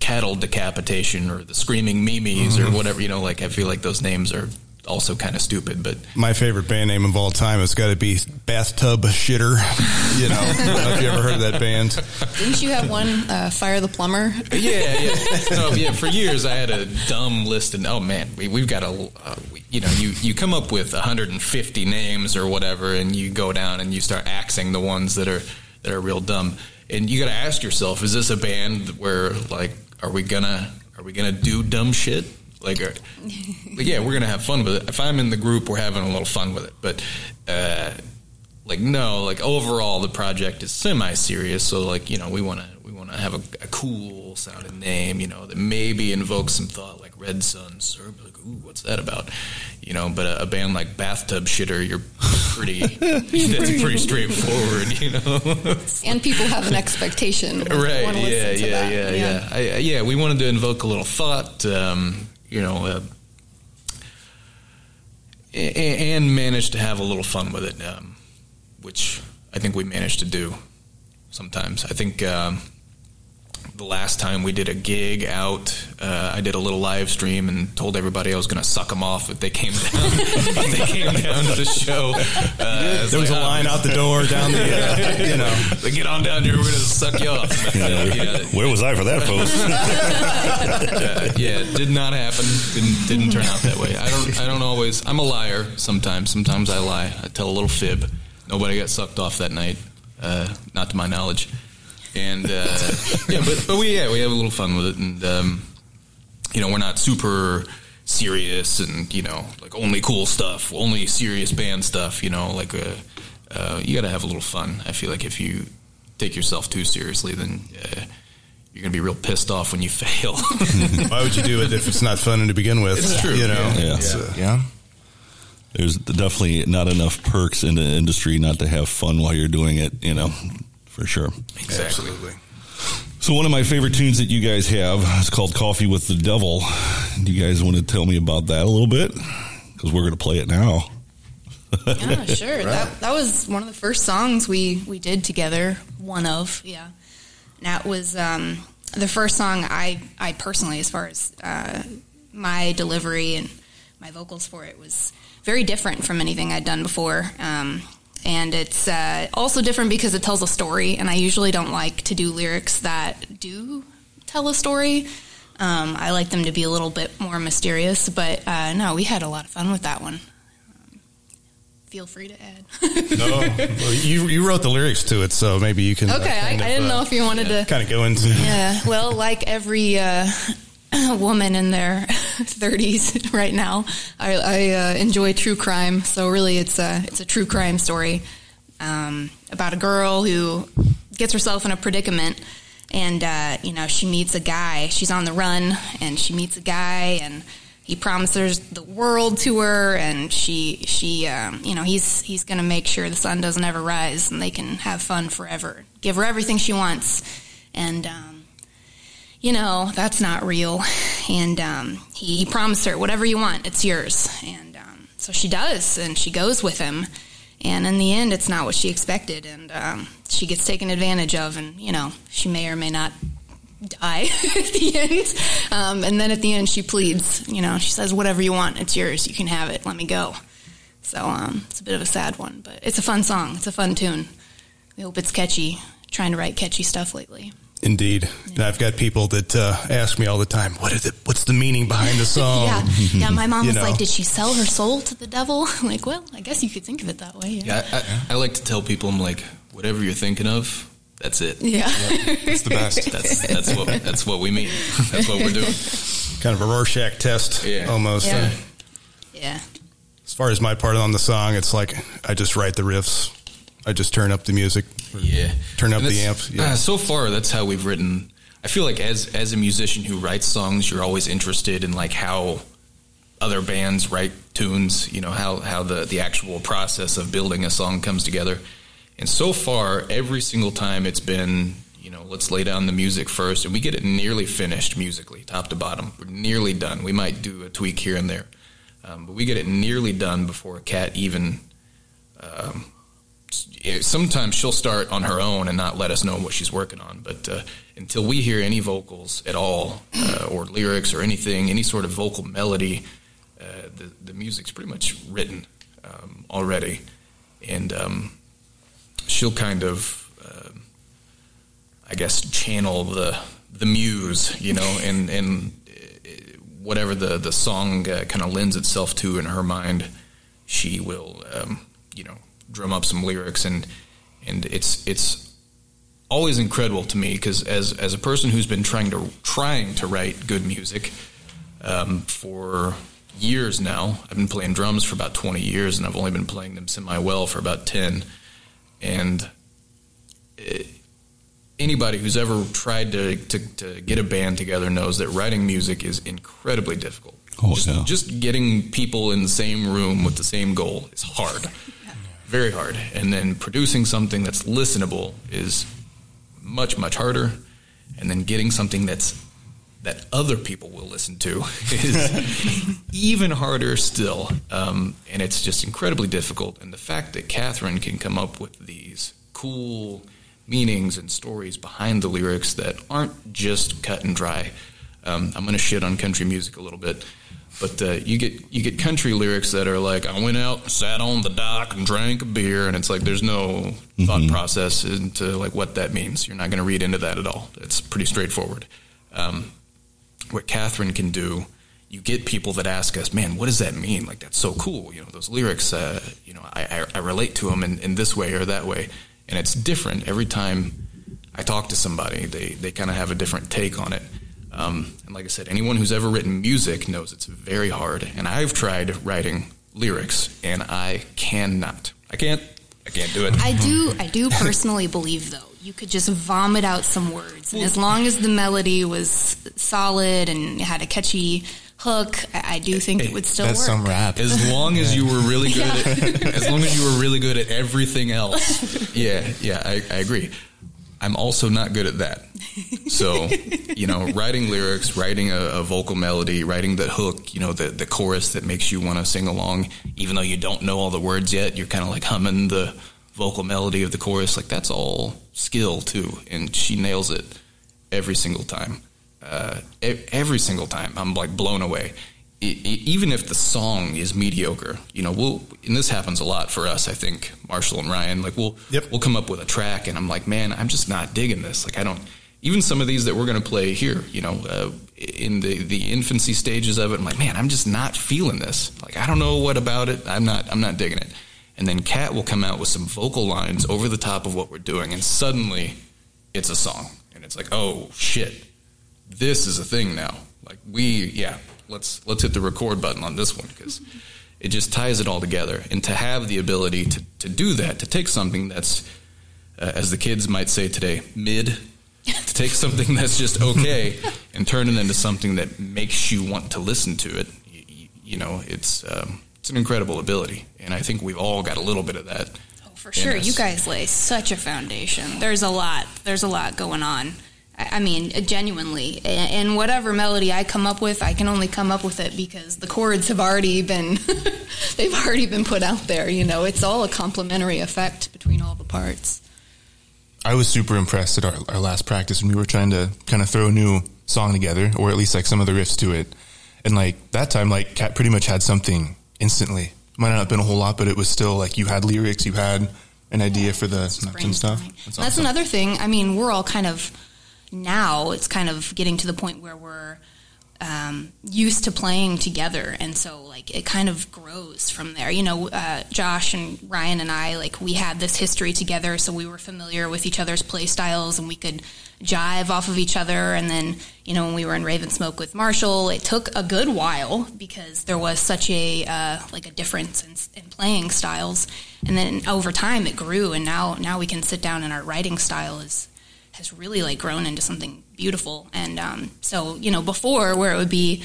cattle decapitation or the screaming mimes or whatever. You know, like I feel like those names are also kind of stupid. But
My favorite band name of all time has got to be Bathtub Shitter. You know, I don't know if you ever heard of that band.
Didn't you have one, uh, Fire the Plumber?
yeah, yeah. No, yeah. For years, I had a dumb list, and oh man, we, we've got a, uh, we, you know, you you come up with 150 names or whatever, and you go down and you start axing the ones that are that are real dumb, and you got to ask yourself: Is this a band where like, are we gonna are we gonna do dumb shit? Like, are, but yeah, we're gonna have fun with it. If I'm in the group, we're having a little fun with it. But uh, like, no, like overall, the project is semi-serious. So like, you know, we want to want to have a, a cool sounding name, you know, that maybe invokes some thought, like Red Sun or like, ooh, what's that about? You know, but a, a band like Bathtub Shitter, you're pretty. that's pretty straightforward, you know.
And people have an expectation. when they
right yeah
listen to
yeah,
that.
yeah yeah I, yeah we wanted to invoke a little thought um, you know uh, and manage to have a little fun with it um, which i think we managed to do sometimes i think um, the last time we did a gig out, uh, I did a little live stream and told everybody I was going to suck them off if they came down. if they came down to the show. Uh, it's
There was
like,
a line
"Ah,
out the door, down the, uh, you know.
Like, get on down here. We're going to suck you off.
Yeah,
Yeah.
Where was I for that post?
yeah, yeah, it did not happen. Didn't didn't turn out that way. I don't I don't always. I'm a liar sometimes. Sometimes I lie. I tell a little fib. Nobody got sucked off that night, uh, not to my knowledge. And uh, yeah, but but we yeah we have a little fun with it, and um, you know we're not super serious and you know like only cool stuff, only serious band stuff. You know like uh, uh, you got to have a little fun. I feel like if you take yourself too seriously, then uh, you're gonna be real pissed off when you fail.
Why would you do it if it's not fun to begin with?
It's true,
You know?
Yeah.
It's, uh,
Yeah.
There's definitely not enough perks in the industry not to have fun while you're doing it, you know, for sure.
Exactly.
So one of my favorite tunes that you guys have is called "Coffee with the Devil." Do you guys want to tell me about that a little bit? Because we're going to play it now.
Yeah, sure. That that was one of the first songs we we did together. One of, yeah. That was um, the first song I I personally, as far as uh, my delivery and my vocals for it, was very different from anything I'd done before. Um, and it's uh, also different because it tells a story, and I usually don't like to do lyrics that do tell a story. Um, I like them to be a little bit more mysterious, but uh, no, we had a lot of fun with that one. Um, feel free to add.
no, well, you you wrote the lyrics to it, so maybe you can. uh,
Okay, I, I didn't know if you wanted to.
kind of go into.
Yeah, well, like every uh, woman in their 30s right now, I, I uh, enjoy true crime. So really, it's a it's a true crime story um, about a girl who gets herself in a predicament, and uh, you know she meets a guy. She's on the run, and she meets a guy, and he promises the world to her, and she she um, you know he's he's going to make sure the sun doesn't ever rise, and they can have fun forever. Give her everything she wants, and um, you know that's not real. And um, he, he promised her whatever you want, it's yours. And um, so she does, and she goes with him. And in the end, it's not what she expected, and um, she gets taken advantage of, and you know she may or may not die at the end. Um, and then at the end, she pleads. You know, she says, "Whatever you want, it's yours. You can have it. Let me go." So um, it's a bit of a sad one, but it's a fun song. It's a fun tune. We hope it's catchy. Trying to write catchy stuff lately.
Indeed, and I've got people that uh, ask me all the time, "What is it? What's the meaning behind the song?"
yeah, yeah. My mom was
know.
like, "Did she sell her soul to the devil?" I'm like, well, I guess you could think of it that way. Yeah.
Yeah, I, I, I like to tell people, I'm like, whatever you're thinking of, that's it.
Yeah.
that's the best. That's that's what that's what we mean. That's what we're doing.
kind of a Rorschach test,
Yeah.
almost.
Yeah.
Uh,
Yeah.
as far as my part on the song, it's like I just write the riffs. I just turn up the music.
Yeah,
Turn up the amp. Yeah.
uh, so far, that's how we've written. I feel like as as a musician who writes songs, you're always interested in like how other bands write tunes. You know how how the the actual process of building a song comes together. And so far, every single time it's been, you know, let's lay down the music first, and we get it nearly finished musically, top to bottom. We're nearly done. We might do a tweak here and there, um, but we get it nearly done before a Cat even um, sometimes she'll start on her own and not let us know what she's working on. But uh, until we hear any vocals at all, uh, or lyrics, or anything, any sort of vocal melody, uh, the the music's pretty much written um, already, and um, she'll kind of, uh, I guess, channel the the muse, you know, and and uh, whatever the the song uh, kind of lends itself to in her mind, she will, um, you know, drum up some lyrics, and and it's it's always incredible to me because as as a person who's been trying to trying to write good music um, for years now, I've been playing drums for about twenty years, and I've only been playing them semi well for about ten, and. It, anybody who's ever tried to, to, to, get a band together knows that writing music is incredibly difficult.
Oh,
just,
yeah.
just getting people in the same room with the same goal is hard, very hard. And then producing something that's listenable is much, much harder. And then getting something that's that other people will listen to is even harder still. Um, and it's just incredibly difficult. And the fact that Catherine can come up with these cool meanings and stories behind the lyrics that aren't just cut and dry. Um, I'm going to shit on country music a little bit, but uh, you get you get country lyrics that are like, "I went out, sat on the dock, and drank a beer," and it's like there's no thought process into like what that means. You're not going to read into that at all. It's pretty straightforward. Um, what Catherine can do, you get people that ask us, "Man, what does that mean? Like that's so cool." You know, those lyrics. Uh, you know, I, I, I relate to them in, in this way or that way and it's different every time I talk to somebody. They they kind of have a different take on it. Um, and like I said, anyone who's ever written music knows it's very hard. And I've tried writing lyrics, and I cannot. I can't. I can't do it.
I do. I do personally believe though you could just vomit out some words, and as long as the melody was solid and had a catchy hook, I I do think it would still work.
some rap.
As long as you were really good at, as long as you were really good at everything else. Yeah, yeah, I, I agree. I'm also not good at that. So, you know, writing lyrics, writing a, a vocal melody, writing the hook, you know, the, the chorus that makes you want to sing along, even though you don't know all the words yet, you're kind of like humming the vocal melody of the chorus. Like that's all skill too. And she nails it every single time. Uh, every single time. I'm like blown away. Even if the song is mediocre, you know, we'll, and this happens a lot for us, I think, Marshall and Ryan, like we'll, we'll come up with a track and I'm like, man, I'm just not digging this. Like I don't, even some of these that we're going to play here, you know, uh, in the, the infancy stages of it, I'm like, man, I'm just not feeling this. Like, I don't know what about it. I'm not, I'm not digging it. And then Kat will come out with some vocal lines over the top of what we're doing. And suddenly it's a song. And it's like, oh shit, this is a thing now. Like we, yeah, let's let's hit the record button on this one because it just ties it all together. And to have the ability to to do that, to take something that's, uh, as the kids might say today, mid, to take something that's just okay and turn it into something that makes you want to listen to it. You, you know, it's um, it's an incredible ability, and I think we've all got a little bit of that.
Oh, For sure, you guys lay such a foundation. There's a lot. There's a lot going on. I mean, genuinely, and whatever melody I come up with, I can only come up with it because the chords have already been, they've already been put out there. You know, it's all a complementary effect between all the parts.
I was super impressed at our, our last practice when we were trying to kind of throw a new song together, or at least like some of the riffs to it. And like that time, like Cat pretty much had something instantly. Might not have been a whole lot, but it was still like you had lyrics, you had an idea for the snaps and stuff. That's
That's another thing. I mean, we're all kind of now. It's kind of getting to the point where we're um, used to playing together, and so like it kind of grows from there. You know, uh, Josh and Ryan and I like we had this history together, so we were familiar with each other's play styles, and we could jive off of each other. And then you know when we were in Raven Smoke with Marshall, it took a good while because there was such a uh, like a difference in, in playing styles, and then over time it grew, and now now we can sit down and our writing style is has really like grown into something beautiful. And um, so, you know, before where it would be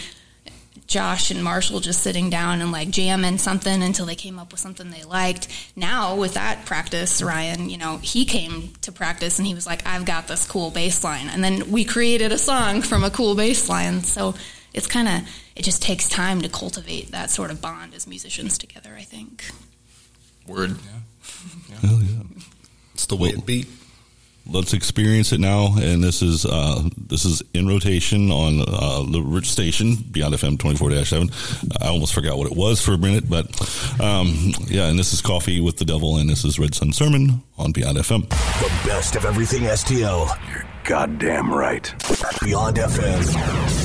Josh and Marshall just sitting down and like jamming something until they came up with something they liked. Now with that practice, Ryan, you know, he came to practice and he was like, I've got this cool bass line. And then we created a song from a cool bass line. So it's kind of, it just takes time to cultivate that sort of bond as musicians together, I think.
Word.
Hell yeah.
It's the way it beat.
Let's experience it now. And this is uh, this is in rotation on uh, the rich station Beyond FM twenty four seven. I almost forgot what it was for a minute, but um, yeah. And this is Coffee with the Devil, and this is Red Sun Sermon on Beyond FM.
The best of everything STL. You're goddamn right. Beyond FM.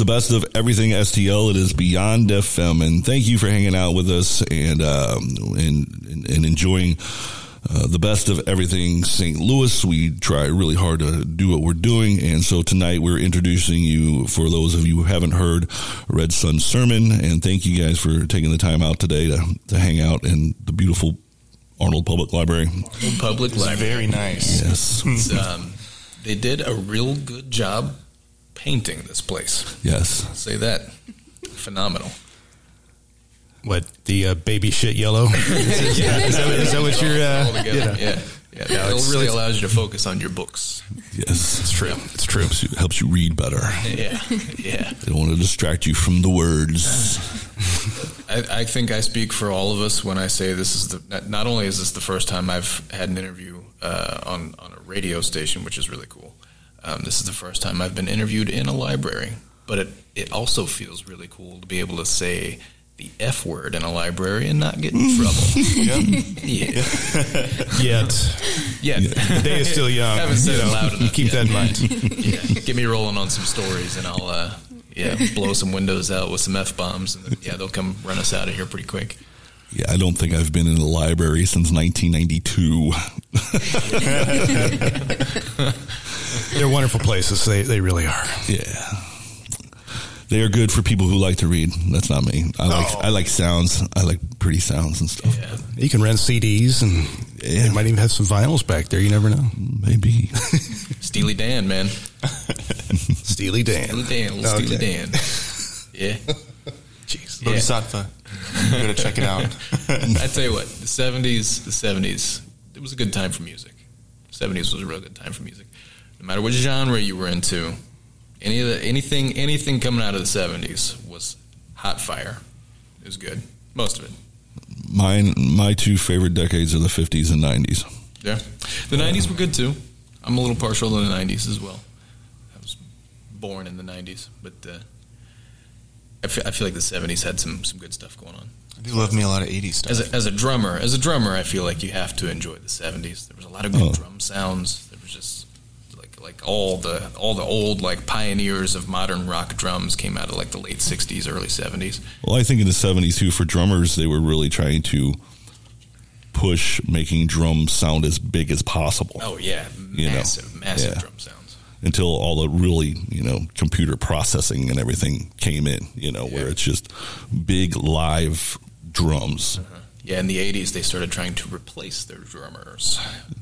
The best of everything STL. It is Beyond FM, and thank you for hanging out with us and um, and, and and enjoying. Uh, the best of everything St. Louis. We try really hard to do what we're doing. And so tonight we're introducing you, for those of you who haven't heard, Red Sun Sermon. And thank you guys for taking the time out today to, to hang out in the beautiful Arnold Public Library.
Arnold Public
It's
Library.
very nice.
Yes.
Um, they did a real good job painting this place.
Yes.
I'll say that. Phenomenal.
What the uh, baby shit yellow? is, that, is, that, is that what you're? Uh, you know?
Yeah. Yeah,
No,
it really
it's-
allows you to focus on your books.
Yes.
It's true. It's true.
Helps you, helps you read better.
Yeah, yeah.
They don't want to distract you from the words.
I, I think I speak for all of us when I say this is the. not- Not only is this the first time I've had an interview uh, on on a radio station, which is really cool. Um, this is the first time I've been interviewed in a library, but it it also feels really cool to be able to say the f word in a library and not get in trouble. yeah.
Yet.
Yeah.
The day is still young.
I haven't said
You
it
know,
loud enough.
keep
yet.
that in mind.
yeah. Get me rolling on some stories and I'll, uh, yeah, blow some windows out with some F bombs. And yeah, they'll come run us out of here pretty quick.
Yeah, I don't think I've been in a library since 1992.
They're wonderful places. They they really are.
Yeah. They are good for people who like to read. That's not me. I like oh. I like sounds. I like pretty sounds and stuff. Yeah.
You can rent CDs and they might even have some vinyls back there. You never know.
Maybe.
Steely Dan, man.
Steely Dan.
Steely Dan, little Steely
Okay.
Dan. Yeah.
Jeez.
Bodhisattva. You gotta check it out.
I tell you what, the seventies, the seventies, it was a good time for music. Seventies was a real good time for music. No matter what genre you were into, any of the anything anything coming out of the seventies was hot fire. It was good. Most of it.
Mine, my two favorite decades are the 50s and 90s.
Yeah. The nineties were good too. I'm a little partial to the nineties as well. I was born in the nineties, but uh, I, feel, I feel like the seventies had some some good stuff going on.
I do love me a lot of 80s stuff.
As a, as a drummer, as a drummer, I feel like you have to enjoy the '70s. There was a lot of good
Oh.
drum sounds. There was just like all the all the old like pioneers of modern rock drums came out of like the late '60s, early '70s.
Well, I think in the 70s, too, for drummers, they were really trying to push making drums sound as big as possible.
Oh yeah,
You know,
massive, massive
yeah.
drum sounds.
Until all the really, you know, computer processing and everything came in, you know, where it's just big live drums. Uh-huh.
Yeah, in the '80s, they started trying to replace their drummers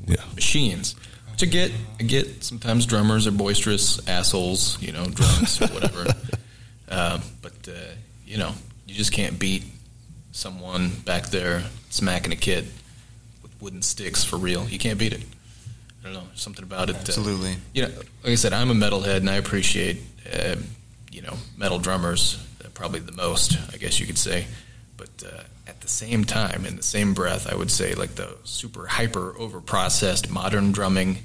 Yeah.
machines. Which I get, I get. Sometimes drummers are boisterous assholes, you know, drunks or whatever. uh, but uh, you know, you just can't beat someone back there smacking a kid with wooden sticks for real. You can't beat it. I don't know, something about it. uh,
Absolutely.
you know, like I said, I'm a metalhead, and I appreciate, uh, you know, metal drummers uh, probably the most, I guess you could say. But uh, at the same time, in the same breath, I would say like the super hyper over processed modern drumming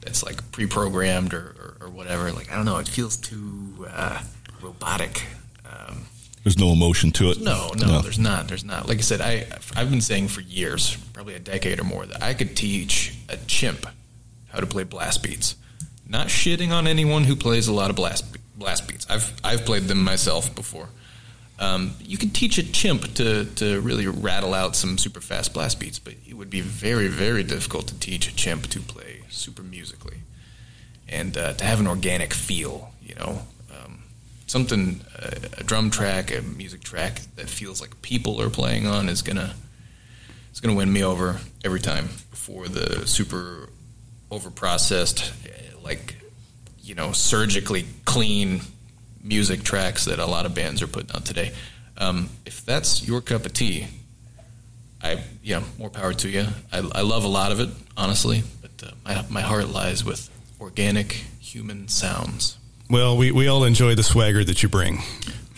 that's like pre-programmed or, or, or whatever. Like I don't know, it feels too uh, robotic. Um,
There's no emotion to it.
no, no, no, there's not. There's not. Like I said, I I've been saying for years, probably a decade or more, that I could teach a chimp how to play blast beats. Not shitting on anyone who plays a lot of blast blast beats. I've I've played them myself before. Um, you could teach a chimp to to really rattle out some super fast blast beats, but it would be very very difficult to teach a chimp to play super musically and uh, to have an organic feel. You know, um, something uh, a drum track, a music track that feels like people are playing on is gonna it's gonna win me over every time. for the super over processed, like you know, surgically clean music tracks that a lot of bands are putting out today. Um, if that's your cup of tea, I yeah, more power to you. I, I love a lot of it, honestly, but uh, my my heart lies with organic human sounds.
Well, we, we all enjoy the swagger that you bring.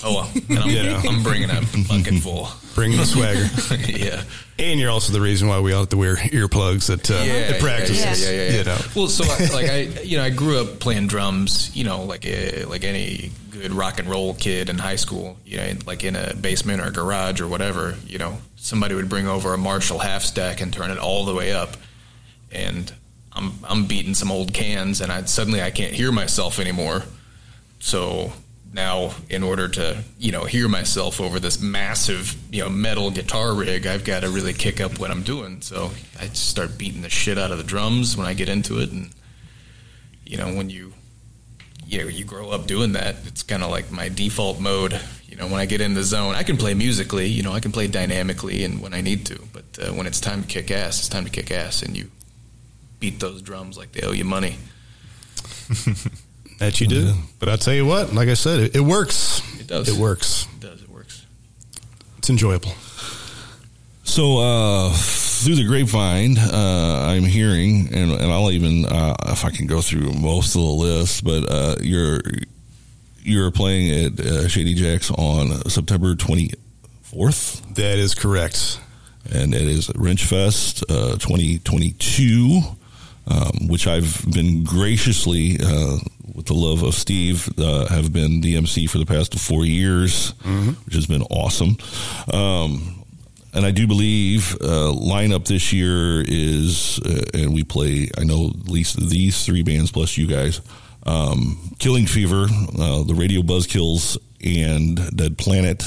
Oh well, and I'm,
You know.
I'm bringing it fucking full.
Bringing the swagger.
yeah.
And you're also the reason why we all have to wear earplugs at, uh, at practices.
Yeah, yeah, yeah, yeah.
You know.
Well, so I, like I, you know, I grew up playing drums. You know, like a, like any good rock and roll kid in high school. You know, like in a basement or a garage or whatever. You know, somebody would bring over a Marshall half stack and turn it all the way up, and I'm I'm beating some old cans, and I suddenly I can't hear myself anymore. So now, in order to you know hear myself over this massive you know metal guitar rig, I've got to really kick up what I'm doing. So I start beating the shit out of the drums when I get into it, and you know when you you know you grow up doing that, it's kind of like my default mode. You know when I get in the zone, I can play musically. You know I can play dynamically and when I need to, but uh, when it's time to kick ass, it's time to kick ass, and you beat those drums like they owe you money.
That you do. But I tell you what, like I said, it, it works.
It does.
It works.
It does. It works.
It's enjoyable.
So uh, through the grapevine, uh, I'm hearing, and, and I'll even uh, if I can go through most of the list, but uh, you're you're playing at uh, Shady Jacks on September 24th.
That is correct.
And it is Wrenchfest uh, 2022, um, which I've been graciously, uh, with the love of Steve, uh, have been DMC for the past four years, which has been awesome. Um, and I do believe uh, lineup this year is, uh, and we play. I know at least these three bands plus you guys: um, Killing Fever, uh, the Radio Buzzkills, and Dead Planet,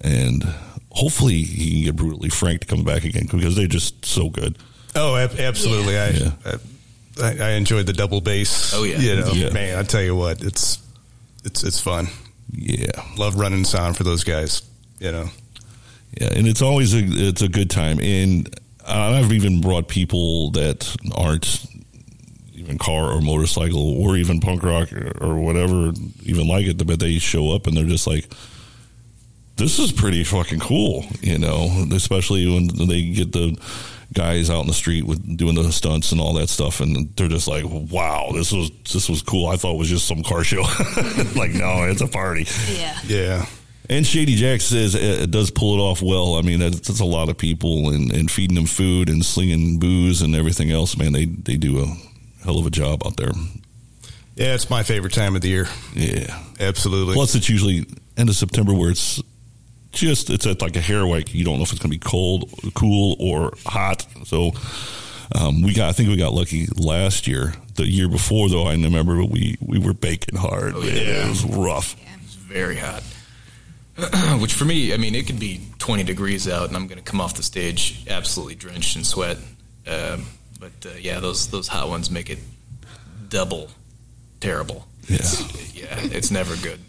and hopefully he can get brutally frank to come back again because they're just so good.
Oh, ab- absolutely. I,
Yeah.
I I enjoyed the double bass.
Oh, yeah.
you know,
Yeah.
man. I tell you what, it's it's it's fun.
Yeah,
Love running sound for those guys. You know,
Yeah, and it's always a it's a good time, and I've even brought people that aren't even car or motorcycle or even punk rock or, or whatever even like it, but they show up and they're just like, "This is pretty fucking cool," you know. Especially when they get the guys out in the street with doing the stunts and all that stuff, and they're just like, "Wow, this was this was cool." I thought it was just some car show. like, no, it's a party.
Yeah.
yeah.
And Shady Jack says it, it does pull it off well. I mean, that's, that's a lot of people and, and feeding them food and slinging booze and everything else. Man, they they do a hell of a job out there.
Yeah, it's my favorite time of the year.
Yeah,
Absolutely.
Plus, it's usually end of September where it's just it's at like a hair wake. You don't know if it's going to be cold, cool, or hot. So um, we got. I think we got lucky last year. The year before, though, I remember we we were baking hard. man.
yeah.
it was rough.
It's very hot. Which for me, I mean, it could be 20 degrees out, and I'm going to come off the stage absolutely drenched in sweat. Um, but uh, yeah, those those hot ones make it double terrible.
Yeah.
It's, yeah, it's never good.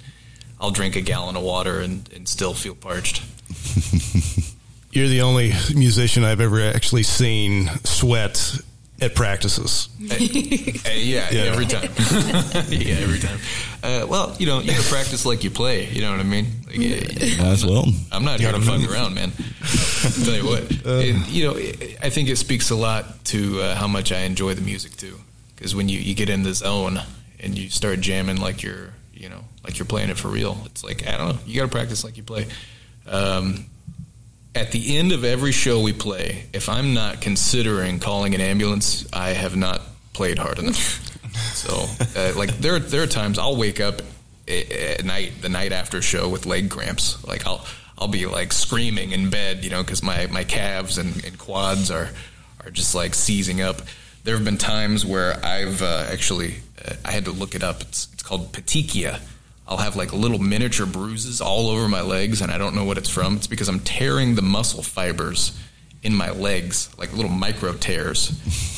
I'll drink a gallon of water and, and still feel parched.
You're the only musician I've ever actually seen sweat at practices.
Uh, yeah,
Yeah.
every time. yeah, every time. Uh, well, you know, you gotta practice like you play. You know what I mean? Like, uh,
As well.
I'm not here to fuck around, man. I'll tell you what. It- you know, I think it speaks a lot to uh, how much I enjoy the music too. Because when you, you get in the zone and you start jamming like you're, you know, like you're playing it for real, it's like I don't know. You got to practice like you play. Um, at the end of every show we play, if I'm not considering calling an ambulance, I have not played hard enough. so, uh, like, there there are times I'll wake up at, night, the night after a show, with leg cramps. Like, I'll I'll be like screaming in bed, you know, because my my calves and, and quads are are just like seizing up. There have been times where I've uh, actually uh, I had to look it up. It's it's called petechia. I'll have like little miniature bruises all over my legs, and I don't know what it's from. It's because I'm tearing the muscle fibers in my legs, like little micro tears,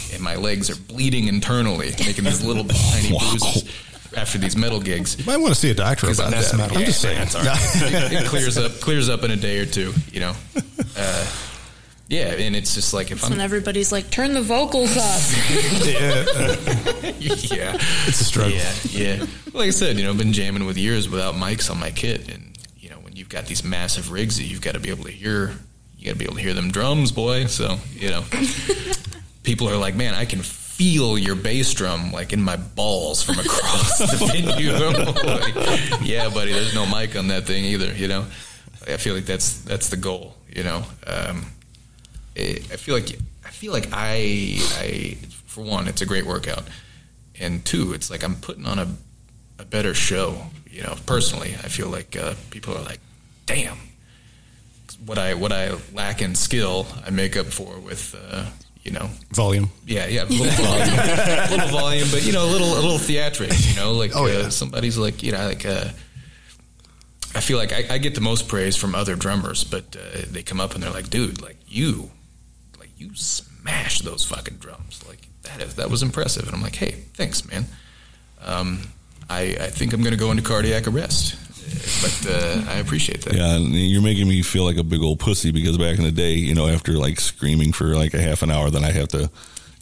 and my legs are bleeding internally, making these little tiny bruises after these metal gigs.
You might want to see a doctor about that. I'm just saying.
right. it, it clears up clears up in a day or two, you know. Uh, yeah, and it's just like if
That's
I'm
everybody's like, turn the vocals up.
yeah,
it's a struggle.
Yeah, yeah. Like I said, you know, I've been jamming with years without mics on my kit, and you know, when you've got these massive rigs that you've got to be able to hear, you got to be able to hear them drums, boy. So you know, people are like, man, I can feel your bass drum like in my balls from across the venue. Like, yeah, buddy, there's no mic on that thing either. You know, I feel like that's that's the goal. You know, um, it, I feel like I feel like I I for one, it's a great workout, and two, it's like I'm putting on a a better show. You know, personally, I feel like uh, people are like, damn, what I what I lack in skill, I make up for with. Uh, you know,
Volume.
yeah, yeah, a little volume, a little volume, but you know, a little, a little theatrics. You know, like
Oh, yeah.
uh, somebody's like, you know, like uh, I feel like I, I get the most praise from other drummers, but uh, they come up and they're like, dude, like you, like you smash those fucking drums, like that is that was impressive, and I'm like, hey, thanks, man. Um, I I think I'm gonna go into cardiac arrest, but uh, I appreciate that.
Yeah, and you're making me feel like a big old pussy because back in the day, you know, after like screaming for like a half an hour, then I have to,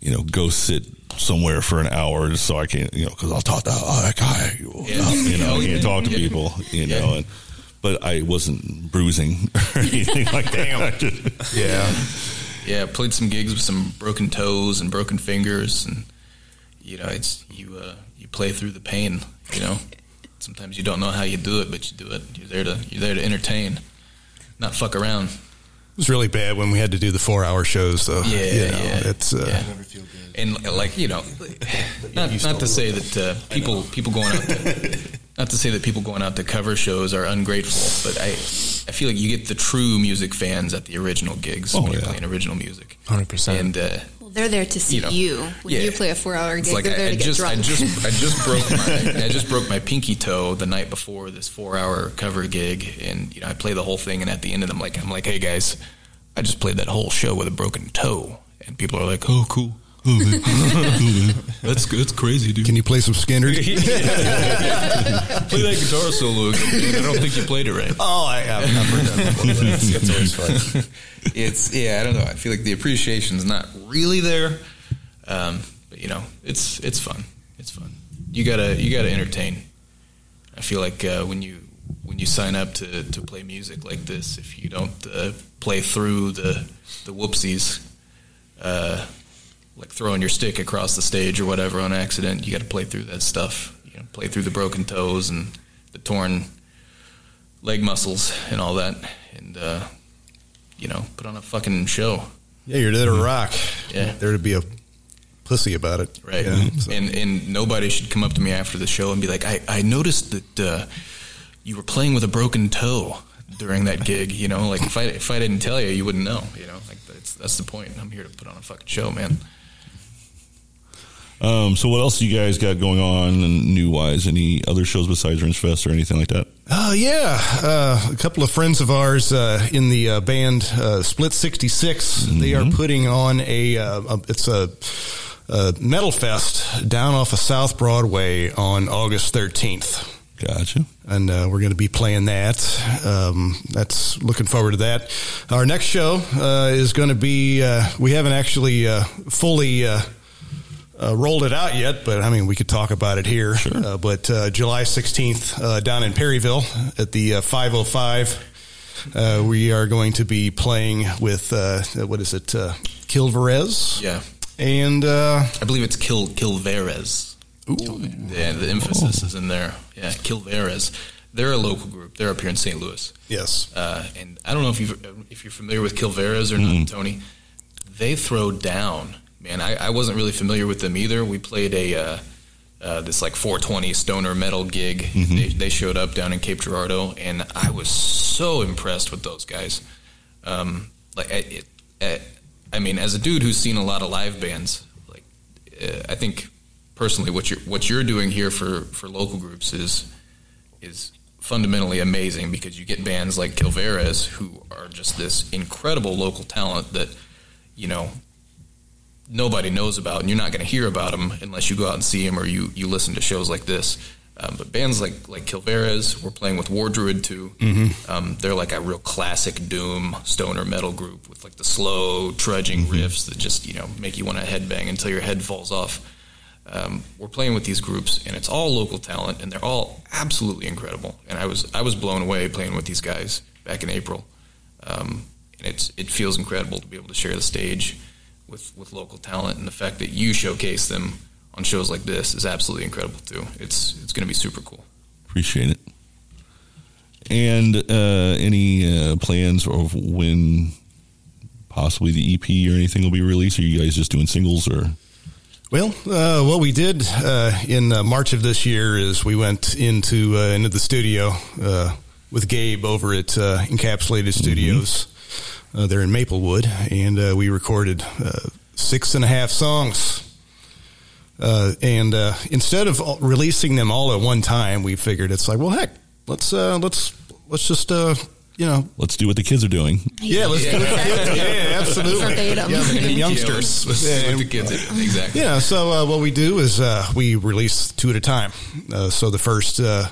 you know, go sit somewhere for an hour just so I can't, you know, because I'll talk to oh, that guy,
Yeah.
you know, I can't talk to people, you
Yeah.
know, and but I wasn't bruising or anything like that.
Yeah.
Yeah, played some gigs with some broken toes and broken fingers, and you know, it's you uh, you play through the pain. You know, sometimes you don't know how you do it, but you do it. You're there to you're there to entertain. not fuck around.
It was really bad when we had to do the four hour shows, though.
Yeah,
You know,
yeah,
It's, uh,
yeah. And like you know, not not to say that uh, people people going out to, not to say that people going out to cover shows are ungrateful, but I I feel like you get the true music fans at the original gigs
Oh,
when you're
yeah.
playing original music,
100%.
and uh,
Well, they're there to see
You
you. When
yeah.
you play a four-hour gig,
like
they're there
I, I
to get
just,
drunk.
I just, I just broke my, I just broke my pinky toe the night before this four-hour cover gig, and you know, I play the whole thing, and at the end of them, like, I'm like, hey guys, I just played that whole show with a broken toe, and people are like, oh, cool. Man. Cool, man. That's that's crazy, dude.
Can you play some Skynyrd?
Play that guitar solo again. I don't think you played it right.
Oh, I have. I've heard that before. It's, it's always fun.
it's yeah, I don't know. I feel like the appreciation's not really there, um, but you know, it's it's fun. It's fun. You gotta you gotta entertain. I feel like uh, when you when you sign up to, to play music like this, if you don't uh, play through the the whoopsies, uh, like throwing your stick across the stage or whatever on accident, you got to play through that stuff. You know, play through the broken toes and the torn leg muscles and all that, and uh, you know, put on a fucking show.
Yeah, you're there to rock.
Yeah.
There to be a pussy about it.
Right.
Yeah, so-
And and nobody should come up to me after the show and be like, I, I noticed that uh, you were playing with a broken toe during that gig. You know, like if I if I didn't tell you, you wouldn't know. You know, like that's that's the point. I'm here to put on a fucking show, man.
Um, so what else you guys got going on and new wise? Any other shows besides Wrenchfest or anything like that?
Oh yeah, uh, a couple of friends of ours uh, in the uh, band uh, Split Sixty They are putting on a, uh, a it's a, a metal fest down off of South Broadway on August thirteenth.
Gotcha.
And uh, we're going to be playing that. Um, that's looking forward to that. Our next show uh, is going to be. Uh, we haven't actually uh, fully. Uh, uh, rolled it out yet, but I mean, we could talk about it here. Uh, but uh, July 16th, uh, down in Perryville at the uh, 505, uh, we are going to be playing with, uh, what is it, uh, Kilvarez?
Yeah.
And uh,
I believe it's Kil Kilveres. Ooh. Yeah, the emphasis is in there. Yeah, Kilveres. They're a local group. They're up here in St. Louis.
Yes.
Uh, and I don't know if you if you're familiar with Kilveres or not, Tony. They throw down, man. I, I wasn't really familiar with them either. We played a uh, uh, this like 420 stoner metal gig. They, they showed up down in Cape Girardeau, and I was so impressed with those guys. Um, like, I, it, uh, I mean, as a dude who's seen a lot of live bands, like uh, I think personally, what you're what you're doing here for for local groups is is fundamentally amazing because you get bands like Kilveres who are just this incredible local talent that you know nobody knows about, and you're not going to hear about them unless you go out and see them or you you listen to shows like this. Um, but bands like like Kilveres, we're playing with War Druid too.
Mhm.
Um, they're like a real classic doom stoner metal group with like the slow trudging riffs that just you know make you want to headbang until your head falls off. Um, we're playing with these groups, and it's all local talent, and they're all absolutely incredible. And I was I was blown away playing with these guys back in April. Um, and it's it feels incredible to be able to share the stage with with local talent, and the fact that you showcase them on shows like this is absolutely incredible too. It's it's going to be super cool.
Appreciate it. And uh, any uh, plans of when possibly the EP or anything will be released? Are you guys just doing singles or?
Well, uh, what we did uh, in uh, March of this year is we went into uh, into the studio uh, with Gabe over at uh, Encapsulated Studios. Uh, they're in Maplewood, and uh, we recorded uh, six and a half songs. Uh, and uh, instead of releasing them all at one time, we figured it's like, well, heck, let's uh, let's let's just uh, you know
Let's do what the kids are doing.
yeah, let's do it. Yeah, absolutely. Yeah, the
Yeah,
youngsters.
let's- let's
Yeah,
see what
and-
the kids are doing. exactly.
yeah, so uh, what we do is uh, we release two at a time. Uh, so the first uh,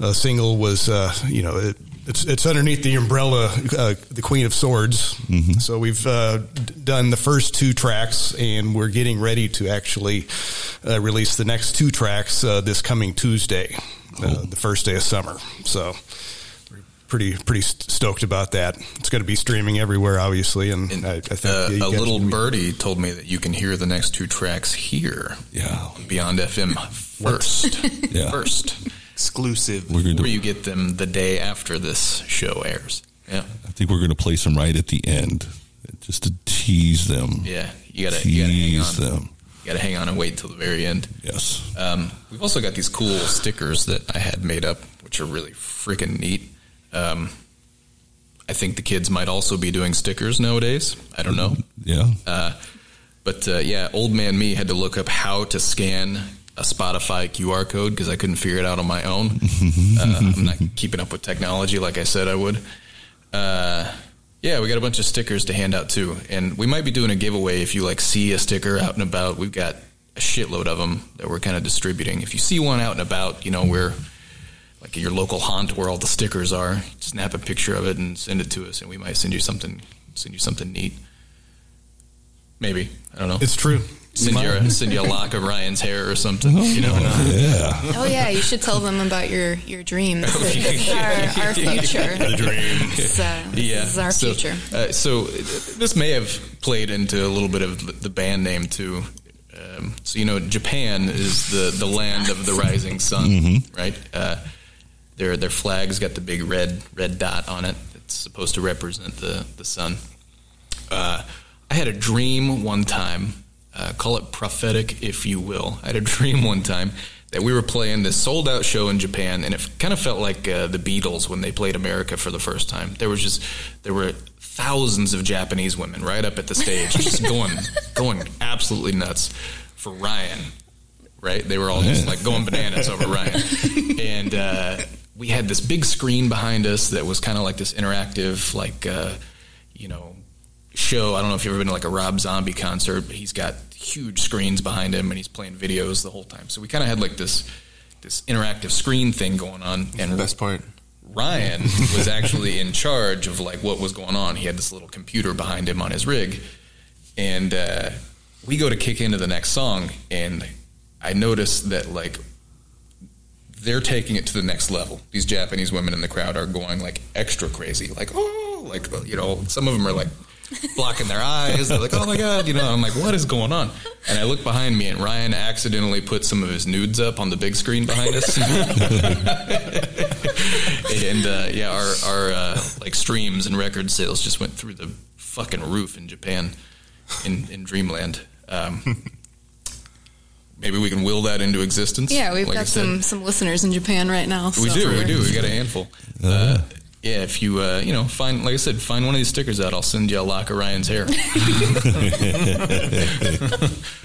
uh, single was, uh, you know, it, it's it's underneath the umbrella, uh, the Queen of Swords. So we've uh, d- done the first two tracks, and we're getting ready to actually uh, release the next two tracks uh, this coming Tuesday, uh, the first day of summer. So. we're Pretty pretty st- stoked about that. It's going to be streaming everywhere, obviously, and, I, I think
Uh,
yeah, you
a
guys-
little birdie told me that you can hear the next two tracks here.
Yeah.
Beyond FM first.
Yeah.
First.
Exclusive.
We're
Where you get them the day after this show airs. Yeah.
I think we're going to play some right at the end, just to tease them.
Yeah, you gotta hang
tease
on.
them.
You gotta hang on and wait till the very end.
Yes.
Um, we've also got these cool stickers that I had made up, which are really freaking neat. Um, I think the kids might also be doing stickers nowadays. I don't know.
Yeah.
Uh, but uh, yeah, old man me had to look up how to scan a Spotify QR code because I couldn't figure it out on my own. uh, I'm not keeping up with technology like I said I would. Uh, yeah, we got a bunch of stickers to hand out too, and we might be doing a giveaway if you like see a sticker out and about. We've got a shitload of them that we're kind of distributing. If you see one out and about, you know we're like at your local haunt where all the stickers are. Snap a picture of it and send it to us, and we might send you something. Send you something neat. Maybe I don't know.
It's true.
Send you a, send you a lock of Ryan's hair or something. You never know.
Yeah.
Oh yeah, you should tell them about your your dreams.
Oh,
This our, our future.
The
dream.
This, uh, this
yeah.
is our
so,
future.
Uh, so this may have played into a little bit of the band name too. Um, so you know, Japan is the, the land of the rising sun,
Mhm.
right? Uh, their their flag's got the big red red dot on it. It's supposed to represent the the sun. Uh, I had a dream one time. Uh, call it prophetic, if you will. I had a dream one time that we were playing this sold out show in Japan, and it kind of felt like uh, the Beatles when they played America for the first time. There was just there were thousands of Japanese women right up at the stage, just going going absolutely nuts for Ryan. Right? They were all just like going bananas over Ryan, and uh, we had this big screen behind us that was kind of like this interactive, like uh, you know, show. I don't know if you've ever been to like a Rob Zombie concert, but he's got huge screens behind him and he's playing videos the whole time. So we kind of had like this this interactive screen thing going on. And
best part.
Ryan was actually in charge of like what was going on. He had this little computer behind him on his rig, and uh, we go to kick into the next song, and I noticed that like they're taking it to the next level. These Japanese women in the crowd are going like extra crazy, like oh, like you know, some of them are like blocking their eyes. They're like, oh my god, you know. I'm like, what is going on? And I look behind me, and Ryan accidentally put some of his nudes up on the big screen behind us. and uh, yeah, our our uh, like streams and record sales just went through the fucking roof in Japan, in in Dreamland. Um, maybe we can will that into existence.
Yeah, we've
like
got
said.
some some listeners in Japan right now.
We
so-
do, we do. We got a handful. Uh, yeah, if you uh, you know find like I said, find one of these stickers out, I'll send you a lock of Ryan's hair.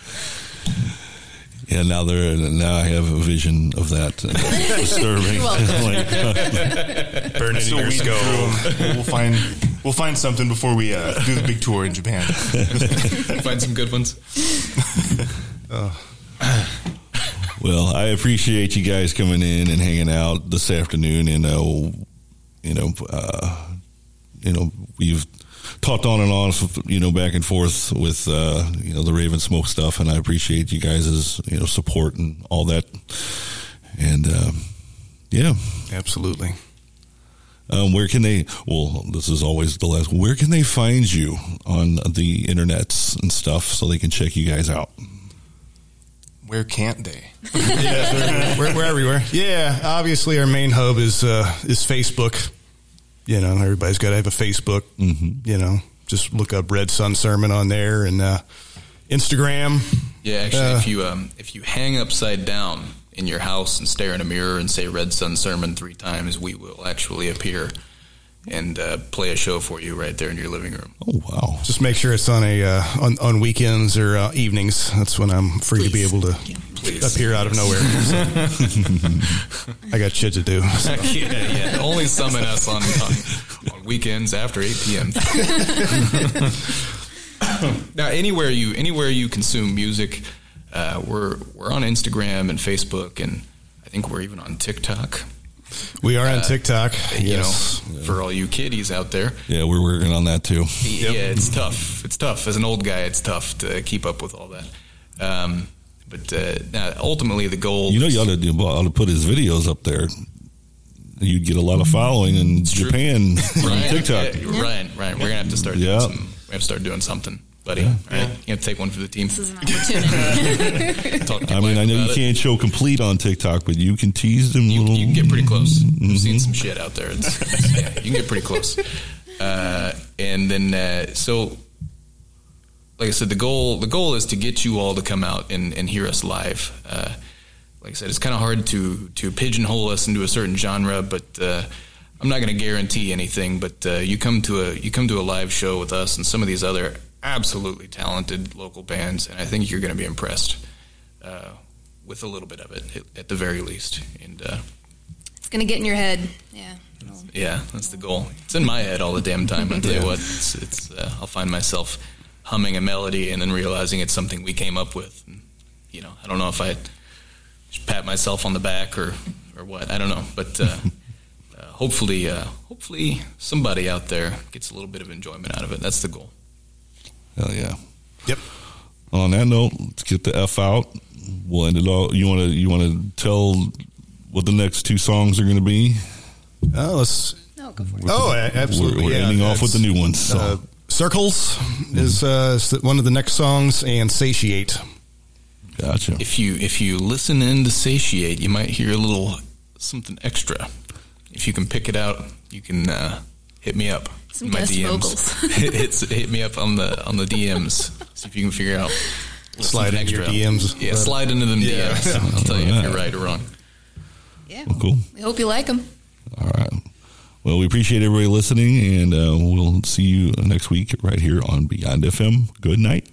Yeah, now there. Now I have a vision of that. Uh, disturbing.
Like,
Burn it in your skull.
We'll find we'll find something before we uh, do the big tour in Japan.
find some good ones.
Well, I appreciate you guys coming in and hanging out this afternoon. And uh, you know, uh, you know, we've talked on and on, you know, back and forth with uh, you know the Raven Smoke stuff, and I appreciate you guys' you know support and all that. And uh, yeah,
absolutely.
Um, where can they? Well, this is always the last. Where can they find you on the internets and stuff so they can check you guys out?
Where can't they?
yeah, we're, we're everywhere. Yeah, obviously our main hub is uh, is Facebook. You know, everybody's got to have a Facebook.
Mm-hmm.
You know, just look up Red Sun Sermon on there and uh, Instagram.
Yeah, actually,
Uh,
if you um, if you hang upside down in your house and stare in a mirror and say "Red Sun Sermon" three times, we will actually appear and uh, play a show for you right there in your living room.
Oh wow!
Just make sure it's on a uh, on on weekends or uh, evenings. That's when I'm free to be able to appear out of nowhere. So, I got shit to do. so.
yeah, yeah. Only summon us on, on, on weekends after eight p.m. now, anywhere you anywhere you consume music, uh, we're we're on Instagram and Facebook, and I think we're even on TikTok.
We are on
Uh,
TikTok.
You
Yes.
know, for all you kiddies out there.
Yeah, we're working on that too.
Yeah, it's tough. It's tough. As an old guy, it's tough to keep up with all that. Um, but uh, now, ultimately, the goal.
You know, you ought to, do, ought to put his videos up there. You'd get a lot of following in Japan on TikTok.
yeah, Ryan, Ryan, we're gonna have to start.
Yeah.
Doing some, we have to start doing something, buddy. All right, you have to take one for the team. This
is an opportunity.
I mean, I know you can't show complete on TikTok, but you can tease them.
You,
little,
you can get pretty close. I've
Mhm.
seen some shit out there. It's, it's- yeah, you can get pretty close. and then uh, so like I said, the goal the goal is to get you all to come out and, and hear us live. Uh, like I said, it's kind of hard to to pigeonhole us into a certain genre, but uh, I'm not going to guarantee anything. But uh, you come to a you come to a live show with us and some of these other absolutely talented local bands, and I think you're going to be impressed uh, with a little bit of it at, at the very least. And uh,
It's gonna get in your head. Yeah.
yeah, that's the goal. It's in my head all the damn time. I tell you what, it's, it's uh, I'll find myself humming a melody and then realizing it's something we came up with. And, you know, I don't know if I pat myself on the back or or what. I don't know, but uh, uh, hopefully, uh, hopefully somebody out there gets a little bit of enjoyment out of it. That's the goal.
Hell yeah.
Yep.
On that note, let's get the f out. We'll end it all. You want to you want to tell what the next two songs are going to be?
Oh, let's.
No, go for it.
Oh, absolutely.
We're, we're
yeah,
ending off with the new ones. So.
Uh, Circles is uh, one of the next songs, and Satiate.
Gotcha.
If you if you listen in to satiate, you might hear a little something extra. If you can pick it out, you can uh, hit me up.
Some
my
guest
DMs.
vocals.
hit, hit, hit me up on the on the DMs. See if you can figure out. what's
Slide
something
into your DMs.
Yeah, slide into them
Yeah.
DMs. I'll tell you if you're right or wrong.
Yeah.
Well, cool.
We hope you like them.
All right. Well, we appreciate everybody listening, and uh, we'll see you next week right here on Beyond FM. Good night.